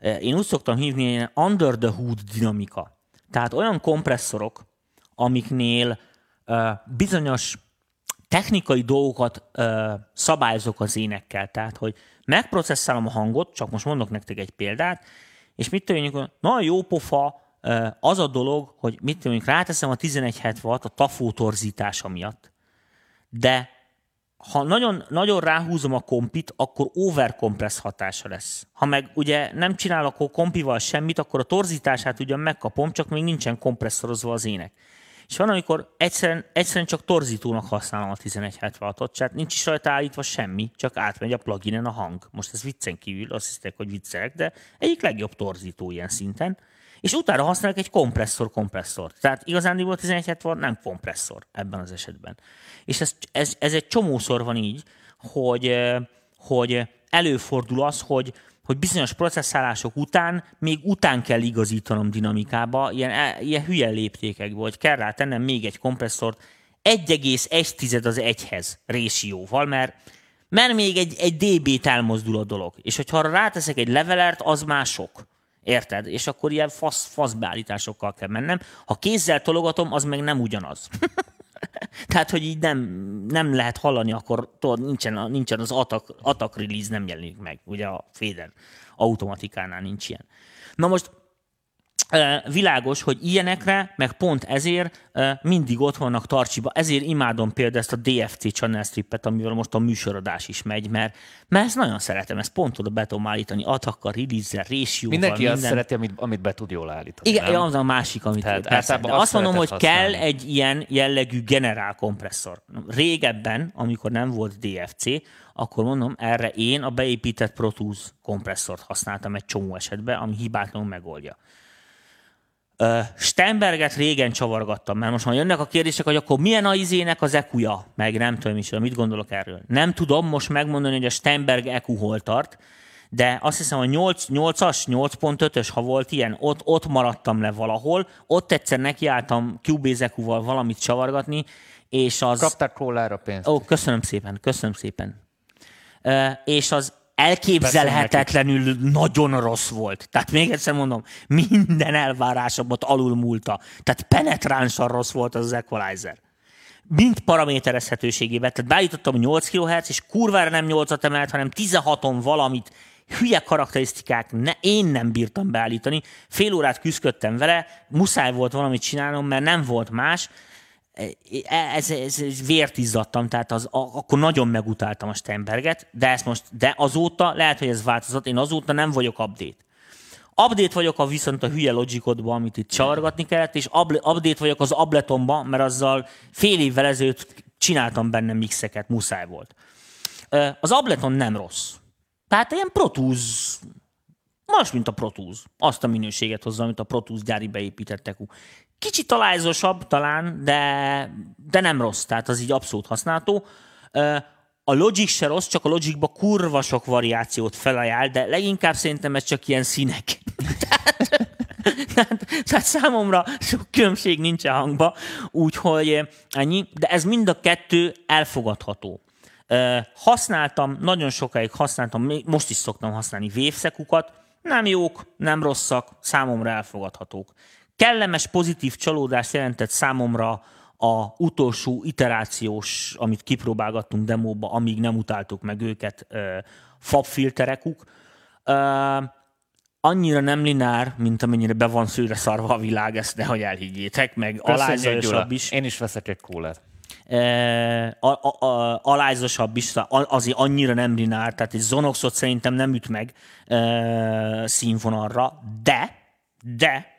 én úgy szoktam hívni, ilyen under the hood dinamika. Tehát olyan kompresszorok, amiknél uh, bizonyos technikai dolgokat uh, szabályozok az énekkel. Tehát, hogy megprocesszálom a hangot, csak most mondok nektek egy példát, és mit tudjuk, nagyon jó pofa uh, az a dolog, hogy mit tudjuk, ráteszem a 1170 a tafó torzítása miatt, de ha nagyon, nagyon ráhúzom a kompit, akkor overcompress hatása lesz. Ha meg ugye nem csinálok a kompival semmit, akkor a torzítását ugyan megkapom, csak még nincsen kompresszorozva az ének. És van, amikor egyszerűen, egyszerűen csak torzítónak használom a 1176-ot, tehát nincs is rajta állítva semmi, csak átmegy a pluginen a hang. Most ez viccen kívül, azt hiszek, hogy viccelek, de egyik legjobb torzító ilyen szinten. És utána használok egy kompresszor-kompresszor. Tehát igazán a 1170 nem kompresszor ebben az esetben. És ez, ez, ez egy csomószor van így, hogy, hogy előfordul az, hogy hogy bizonyos processzálások után még után kell igazítanom dinamikába, ilyen, e, ilyen hülye léptékekből, hogy kell rá tennem még egy kompresszort 1,1 az egyhez résióval, mert, mert még egy, egy dB-t elmozdul a dolog. És hogyha arra ráteszek egy levelert, az már sok. Érted? És akkor ilyen fasz, faszbeállításokkal kell mennem. Ha kézzel tologatom, az meg nem ugyanaz. Tehát, hogy így nem, nem lehet hallani, akkor tudod, nincsen, nincsen az attack, attack release, nem jelenik meg. Ugye a Fader automatikánál nincs ilyen. Na most világos, hogy ilyenekre, meg pont ezért mindig ott vannak tartsiba. Ezért imádom például ezt a DFC channel strippet, amivel most a műsoradás is megy, mert, mert ezt nagyon szeretem, ezt pont oda be tudom állítani, atakkal, release ratio Mindenki minden. azt szereti, amit, amit be tud jól állítani. Igen, nem? az a másik, amit Tehát persze. De azt azt mondom, hogy szereted kell használni. egy ilyen jellegű generál kompresszor. Régebben, amikor nem volt DFC, akkor mondom, erre én a beépített Pro Tools kompresszort használtam egy csomó esetben, ami hibátlanul megoldja. Ö, Steinberget régen csavargattam, mert most már jönnek a kérdések, hogy akkor milyen a izének az EQ-ja, meg nem tudom is, mit gondolok erről. Nem tudom most megmondani, hogy a Steinberg EQ hol tart, de azt hiszem, hogy 8, 8-as, 8.5-ös, ha volt ilyen, ott, ott maradtam le valahol, ott egyszer nekiálltam Cubase EQ-val valamit csavargatni, és az... Kapták kólára pénzt. Ó, köszönöm szépen, köszönöm szépen. Ö, és az elképzelhetetlenül nagyon rossz volt. Tehát még egyszer mondom, minden elvárásomat alulmúlta. Tehát penetránsan rossz volt az, az equalizer. Mind paraméterezhetőségében. Tehát beállítottam 8 kHz, és kurvára nem 8-at emelt, hanem 16-on valamit, hülye karakterisztikák, ne, én nem bírtam beállítani. Fél órát küzdöttem vele, muszáj volt valamit csinálnom, mert nem volt más ez, ez, ez vért izzadtam, tehát az, a, akkor nagyon megutáltam a Steinberget, de ezt most, de azóta, lehet, hogy ez változott, én azóta nem vagyok update. Update vagyok a viszont a hülye logikodba, amit itt csavargatni kellett, és update vagyok az abletonba, mert azzal fél évvel ezelőtt csináltam benne mixeket, muszáj volt. Az ableton nem rossz. Tehát ilyen Pro Tools, más, mint a Pro Tools. Azt a minőséget hozza, amit a Pro Tools gyári beépítettek. Kicsit talájzosabb talán, de, de nem rossz, tehát az így abszolút használható. A Logic se rossz, csak a Logicba kurva sok variációt felajánl, de leginkább szerintem ez csak ilyen színek. tehát, tehát számomra sok különbség nincs a hangba, úgyhogy ennyi, de ez mind a kettő elfogadható. Használtam, nagyon sokáig használtam, most is szoktam használni vévszekukat, nem jók, nem rosszak, számomra elfogadhatók. Kellemes, pozitív csalódást jelentett számomra a utolsó iterációs, amit kipróbálgattunk demóba, amíg nem utáltuk meg őket, fabfilterekuk. Annyira nem linár, mint amennyire be van szőre szarva a világ, ezt nehogy elhiggyétek, meg alázajosabb is Én is veszek egy kólát. a, a, a, alázosabb is, azért annyira nem linár, tehát egy Zonoxot szerintem nem üt meg e, színvonalra, de, de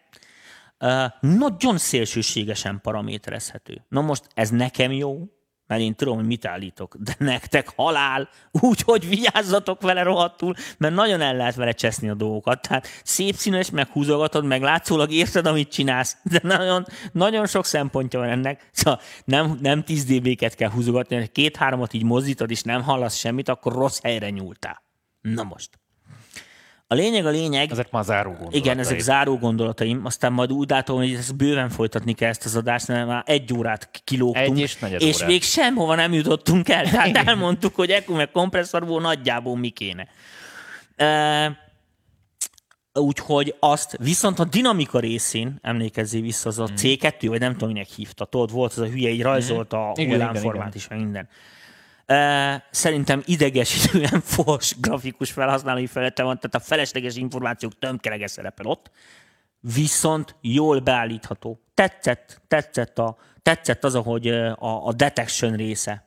nagyon szélsőségesen paraméterezhető. Na most ez nekem jó, mert én tudom, hogy mit állítok, de nektek halál, úgyhogy vigyázzatok vele rohadtul, mert nagyon el lehet vele cseszni a dolgokat. Tehát szép színes, meghúzogatod, meg látszólag érted, amit csinálsz, de nagyon, nagyon sok szempontja van ennek. Szóval nem, nem 10 dB-ket kell húzogatni, hanem két-háromat így mozdítod, és nem hallasz semmit, akkor rossz helyre nyúltál. Na most. A lényeg a lényeg, Ezek már záró gondolatai. igen, ezek záró gondolataim, aztán majd úgy látom, hogy ezt bőven folytatni kell ezt az adást, mert már egy órát kilógtunk, Egy és negyed és órát. még sehova nem jutottunk el. Tehát elmondtuk, hogy ekkor meg kompresszorból nagyjából mi kéne. E, úgyhogy azt, viszont a dinamika részén, emlékezzél vissza, az a C2, vagy nem tudom, minek hívta, tudod, volt az a hülye, így rajzolta a igen, hullámformát is, meg minden. Szerintem idegesítően fos grafikus felhasználói felette van, tehát a felesleges információk tömkelege szerepel ott, viszont jól beállítható. Tetszett, tetszett, a, tetszett az, ahogy a, a detection része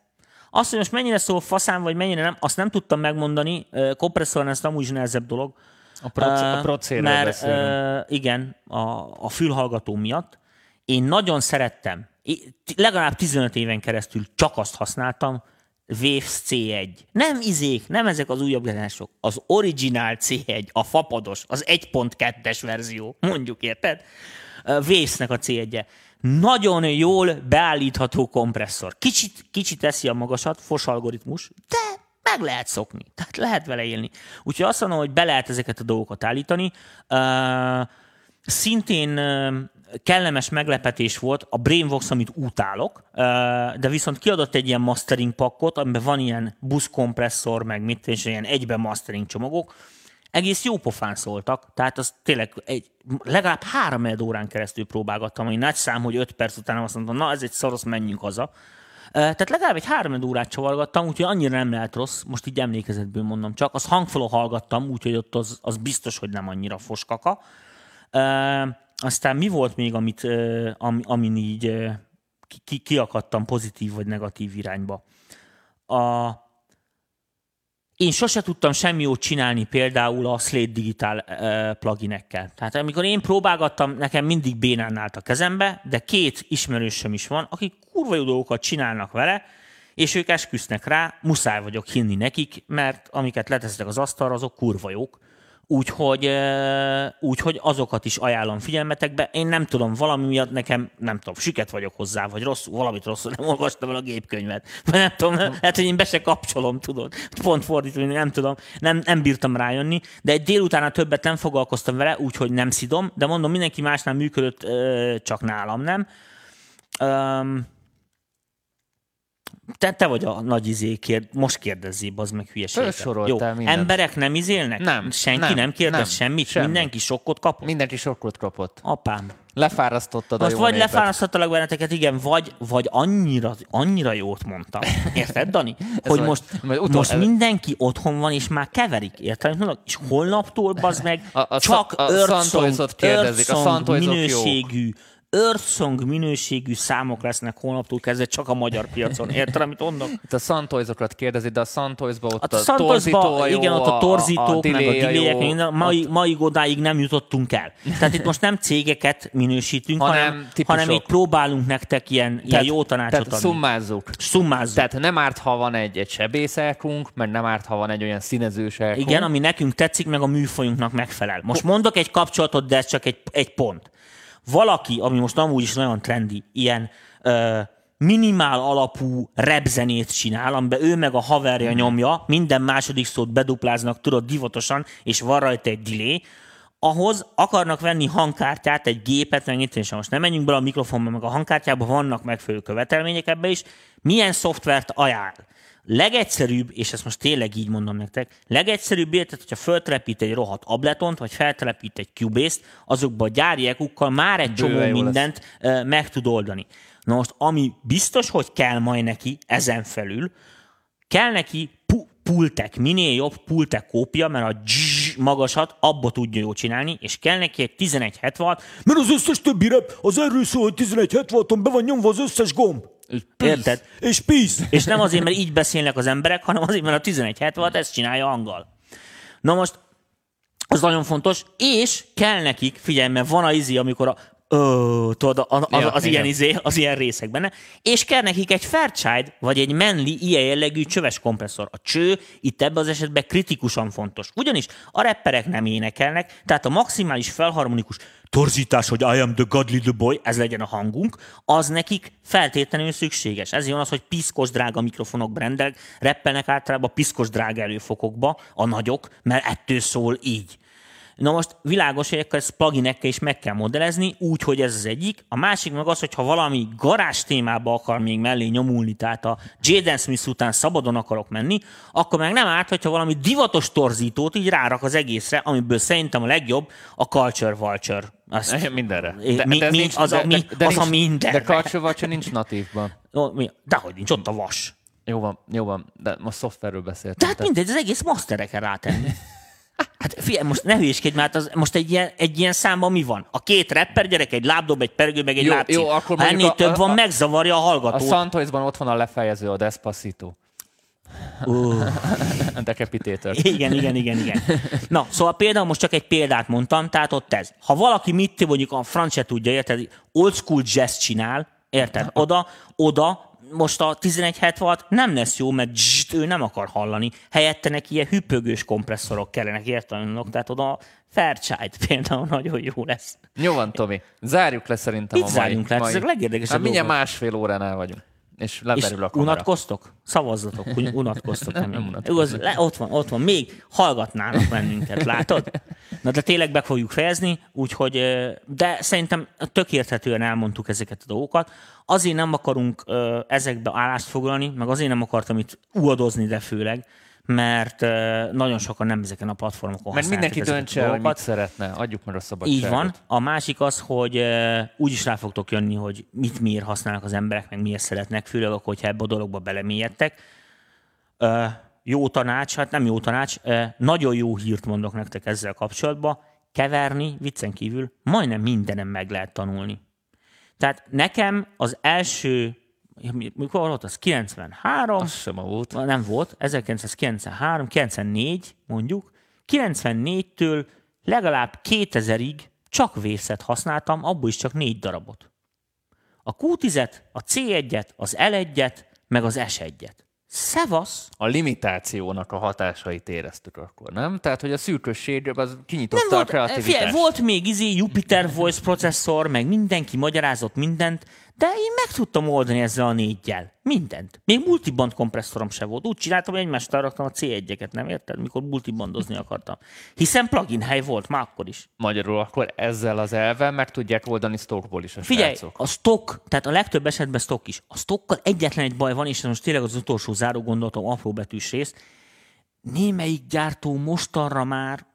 Azt, hogy most mennyire szól faszán, vagy mennyire nem, azt nem tudtam megmondani. Ö, Kompresszorn ez amúgy is nehezebb dolog. A, proc- a procéről Mert beszélünk. igen, a, a fülhallgató miatt. Én nagyon szerettem, legalább 15 éven keresztül csak azt használtam, Waves C1. Nem izék, nem ezek az újabb generások. Az originál C1, a fapados, az 1.2-es verzió, mondjuk, érted? Waves-nek a C1-je. Nagyon jól beállítható kompresszor. Kicsit, kicsit teszi a magasat, fos algoritmus, de meg lehet szokni. Tehát lehet vele élni. Úgyhogy azt mondom, hogy be lehet ezeket a dolgokat állítani. Uh, szintén uh, kellemes meglepetés volt a Brainvox, amit utálok, de viszont kiadott egy ilyen mastering pakkot, amiben van ilyen buszkompresszor, meg mit, és ilyen egyben mastering csomagok, egész jó pofán szóltak, tehát az tényleg egy, legalább három órán keresztül próbálgattam, hogy nagy szám, hogy öt perc után azt mondtam, na ez egy szarosz, menjünk haza. Tehát legalább egy három órát csavargattam, úgyhogy annyira nem lehet rossz, most így emlékezetből mondom csak. Az hangfalon hallgattam, úgyhogy ott az, az biztos, hogy nem annyira foskaka. Aztán mi volt még, amit, ö, ami, amin így kiakadtam pozitív vagy negatív irányba? A, én sose tudtam semmi jót csinálni például a Slate Digital pluginekkel. Tehát amikor én próbálgattam, nekem mindig bénán állt a kezembe, de két ismerősöm is van, akik kurva jó dolgokat csinálnak vele, és ők esküsznek rá, muszáj vagyok hinni nekik, mert amiket letesznek az asztalra, azok kurva jók. Úgyhogy, úgyhogy azokat is ajánlom figyelmetekbe. Én nem tudom, valami miatt nekem, nem tudom, süket vagyok hozzá, vagy rosszul, valamit rosszul, nem olvastam el a gépkönyvet. Vagy nem tudom, lehet, hogy én be se kapcsolom, tudod. Pont fordítva, nem tudom, nem, nem bírtam rájönni, de egy délután többet nem foglalkoztam vele, úgyhogy nem szidom, de mondom, mindenki másnál működött, csak nálam nem. Um, te, te vagy a nagy izé, kérd, most kérdezzé, az meg hülyeséget. Jó, emberek nem izélnek? Nem, Senki nem, nem, kérdez nem, semmit? semmi. Mindenki sokkot kapott? Mindenki sokkot kapott. Apám. Lefárasztottad Most a jó vagy népet. lefárasztottalak benneteket, igen, vagy, vagy annyira, annyira jót mondtam. Érted, Dani? Hogy most, majd utol- most mindenki otthon van, és már keverik. Érted? mondok? És holnaptól, bazd meg, A- a csak Sa- a Santoizot kérdezik, a Earthsong Santoizok Earthsong minőségű számok lesznek holnaptól kezdve csak a magyar piacon. Érted, amit mondok? Itt a Santoizokat kérdezi, de a Santoizba ott Hát a, a a jó, igen, ott a torzítók, meg a delay diléjek, jó, meg minden, mai, mai odáig nem jutottunk el. Tehát itt most nem cégeket minősítünk, Hanem hanem, típusok. hanem itt próbálunk nektek ilyen, ilyen jó tanácsot tehát adni. szummázzuk. Szummázzuk. Tehát nem árt, ha van egy, egy sebészelkunk, meg nem árt, ha van egy olyan színezőselkunk. Igen, ami nekünk tetszik, meg a műfajunknak megfelel. Most mondok egy kapcsolatot, de ez csak egy, egy pont. Valaki, ami most amúgy is nagyon trendi, ilyen ö, minimál alapú repzenét csinál, amiben ő meg a haverja nyomja, minden második szót bedupláznak, tudod, divatosan, és van rajta egy delay, ahhoz akarnak venni hangkártyát, egy gépet, meg itt és most nem menjünk bele a mikrofonba, meg a hangkártyába, vannak megfelelő követelmények ebbe is. Milyen szoftvert ajánl? Legegyszerűbb, és ezt most tényleg így mondom nektek, legegyszerűbb érted, hogyha feltelepít egy rohadt abletont, vagy feltelepít egy Cubase-t, azokba a gyári ekukkal már egy csomó lesz. mindent ö, meg tud oldani. Na most, ami biztos, hogy kell majd neki ezen felül, kell neki pu- pultek, minél jobb pultek kópia, mert a magasat abba tudja jól csinálni, és kell neki egy 1176, Mert az összes többi rep az erről szól, hogy 1176-on be van nyomva az összes gomb. Érted? És peace. És nem azért, mert így beszélnek az emberek, hanem azért, mert a 1176 ezt csinálja angol. Na most, az nagyon fontos, és kell nekik, figyelj, mert van a izi, amikor a Ö, tudod, a- az, Ja, az, ilyen izé, az ilyen részek benne, és kell nekik egy Fairchild, vagy egy Manly ilyen jellegű csöves kompresszor. A cső itt ebben az esetben kritikusan fontos. Ugyanis a rapperek nem énekelnek, tehát a maximális felharmonikus torzítás, hogy I am the godly the boy, ez legyen a hangunk, az nekik feltétlenül szükséges. Ez jön az, hogy piszkos drága mikrofonok brendek, reppelnek általában piszkos drága előfokokba, a nagyok, mert ettől szól így. Na most világos, hogy akkor ezt pluginekkel is meg kell modellezni, úgy, hogy ez az egyik. A másik meg az, hogy ha valami garázs témába akar még mellé nyomulni, tehát a Jaden Smith után szabadon akarok menni, akkor meg nem árt, hogyha valami divatos torzítót így rárak az egészre, amiből szerintem a legjobb a Culture Vulture. Azt, Mindenre. Mi- ez mi- az a mi- az a nincs- mindenre. De Culture Watch nincs natívban. Dehogy nincs, ott a vas. Jó van, jó van, de most szoftverről beszéltem. Tehát mindegy, az egész masterre kell rátenni. Hát figyelj, most ne hülyéskedj, mert az, most egy ilyen, egy ilyen számban mi van? A két rapper gyerek, egy lábdob, egy pergő, meg egy Jó, lábci. jó, akkor ha ennél a- több van, a- megzavarja a A hallgatót. Santoisban ott van a lefejező, a Despacito. Uh. A Decapitator. Igen, igen, igen, igen. Na, szóval például most csak egy példát mondtam, tehát ott ez. Ha valaki mit mondjuk a franc se tudja, érted, old school jazz csinál, érted, oda, oda, most a 1176 nem lesz jó, mert zst, ő nem akar hallani. Helyette neki ilyen hüppögős kompresszorok kellenek, érted? Tehát oda Fairchild például nagyon jó lesz. Jó van, Tomi. Zárjuk le szerintem Mit a mai. zárjunk le? mai... Ezek legérdekesebb Hát mindjárt másfél óránál vagyunk. És leberül a kamera. unatkoztok? Szavazzatok, hogy unatkoztok. Nem, Nem. Igaz, le, ott van, ott van. Még hallgatnának bennünket, látod? Na de tényleg be fogjuk fejezni, úgyhogy, de szerintem tök érthetően elmondtuk ezeket a dolgokat. Azért nem akarunk ezekbe állást foglalni, meg azért nem akartam itt uadozni, de főleg, mert nagyon sokan nem ezeken a platformokon Mert mindenki döntse el, mit szeretne. Adjuk meg a szabadságot. Így van. A másik az, hogy úgy is rá fogtok jönni, hogy mit miért használnak az emberek, meg miért szeretnek, főleg akkor, hogyha ebbe a dologba belemélyedtek. Jó tanács, hát nem jó tanács, nagyon jó hírt mondok nektek ezzel kapcsolatban. Keverni, viccen kívül, majdnem mindenem meg lehet tanulni. Tehát nekem az első, mikor volt az? 93? Az sem volt. nem volt, 1993, 94 mondjuk, 94-től legalább 2000-ig csak vészet használtam, abból is csak négy darabot. A Q10-et, a C1-et, az L1-et, meg az S1-et. Szevasz! A limitációnak a hatásait éreztük akkor, nem? Tehát, hogy a szűkösség az Nem kinyitotta a volt, kreativitást. figyelj, volt még izé Jupiter Voice processzor, meg mindenki magyarázott mindent, de én meg tudtam oldani ezzel a négyel. Mindent. Még multiband kompresszorom se volt. Úgy csináltam, hogy egymást raktam a C1-eket, nem érted? Mikor multibandozni akartam. Hiszen plugin hely volt már akkor is. Magyarul akkor ezzel az elvel meg tudják oldani stockból is a Figyelj, srácok. a stock, tehát a legtöbb esetben stock is. A stockkal egyetlen egy baj van, és ez most tényleg az utolsó záró gondolatom, apró betűs rész. Némelyik gyártó mostanra már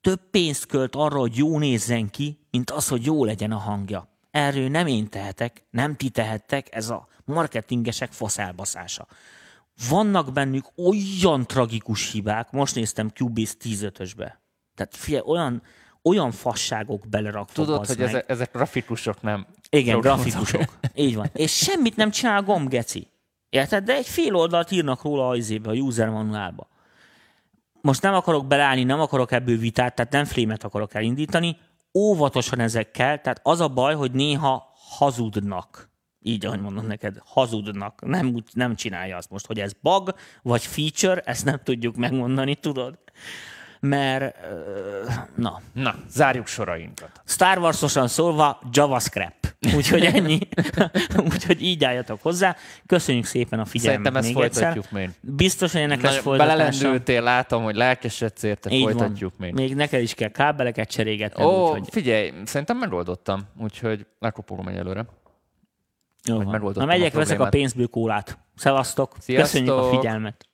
több pénzt költ arra, hogy jó nézzen ki, mint az, hogy jó legyen a hangja. Erről nem én tehetek, nem ti tehettek, ez a marketingesek faszálbaszása. Vannak bennük olyan tragikus hibák, most néztem Cubase 15-ösbe. Tehát figyelj, olyan, olyan fasságok belerakva. Tudod, hogy meg. ezek, ezek grafikusok nem. Igen, grafikusok. Így van. És semmit nem csinál a gomb, geci. Érted? De egy fél oldalt írnak róla a izébe, a user manuálba. Most nem akarok beleállni, nem akarok ebből vitát, tehát nem flémet akarok elindítani. Óvatosan ezekkel, tehát az a baj, hogy néha hazudnak. Így, ahogy mondom neked, hazudnak. Nem, nem csinálja azt most, hogy ez bug vagy feature, ezt nem tudjuk megmondani, tudod? Mert, na, Na, zárjuk sorainkat. Star Wars-osan szólva JavaScript. Úgyhogy ennyi. Úgyhogy így álljatok hozzá. Köszönjük szépen a figyelmet Szerintem ezt még egyszer. folytatjuk még. Biztos, hogy ennek lesz folytatása. belelendültél, látom, hogy lelkesedsz érte, Így folytatjuk van. még. Még neked is kell kábeleket cserégetni. Ó, úgyhogy figyelj, szerintem megoldottam, úgyhogy lekopogom egyelőre. jó Na a megyek, veszek a pénzből kólát. Szevasztok. Sziasztok. Köszönjük a figyelmet.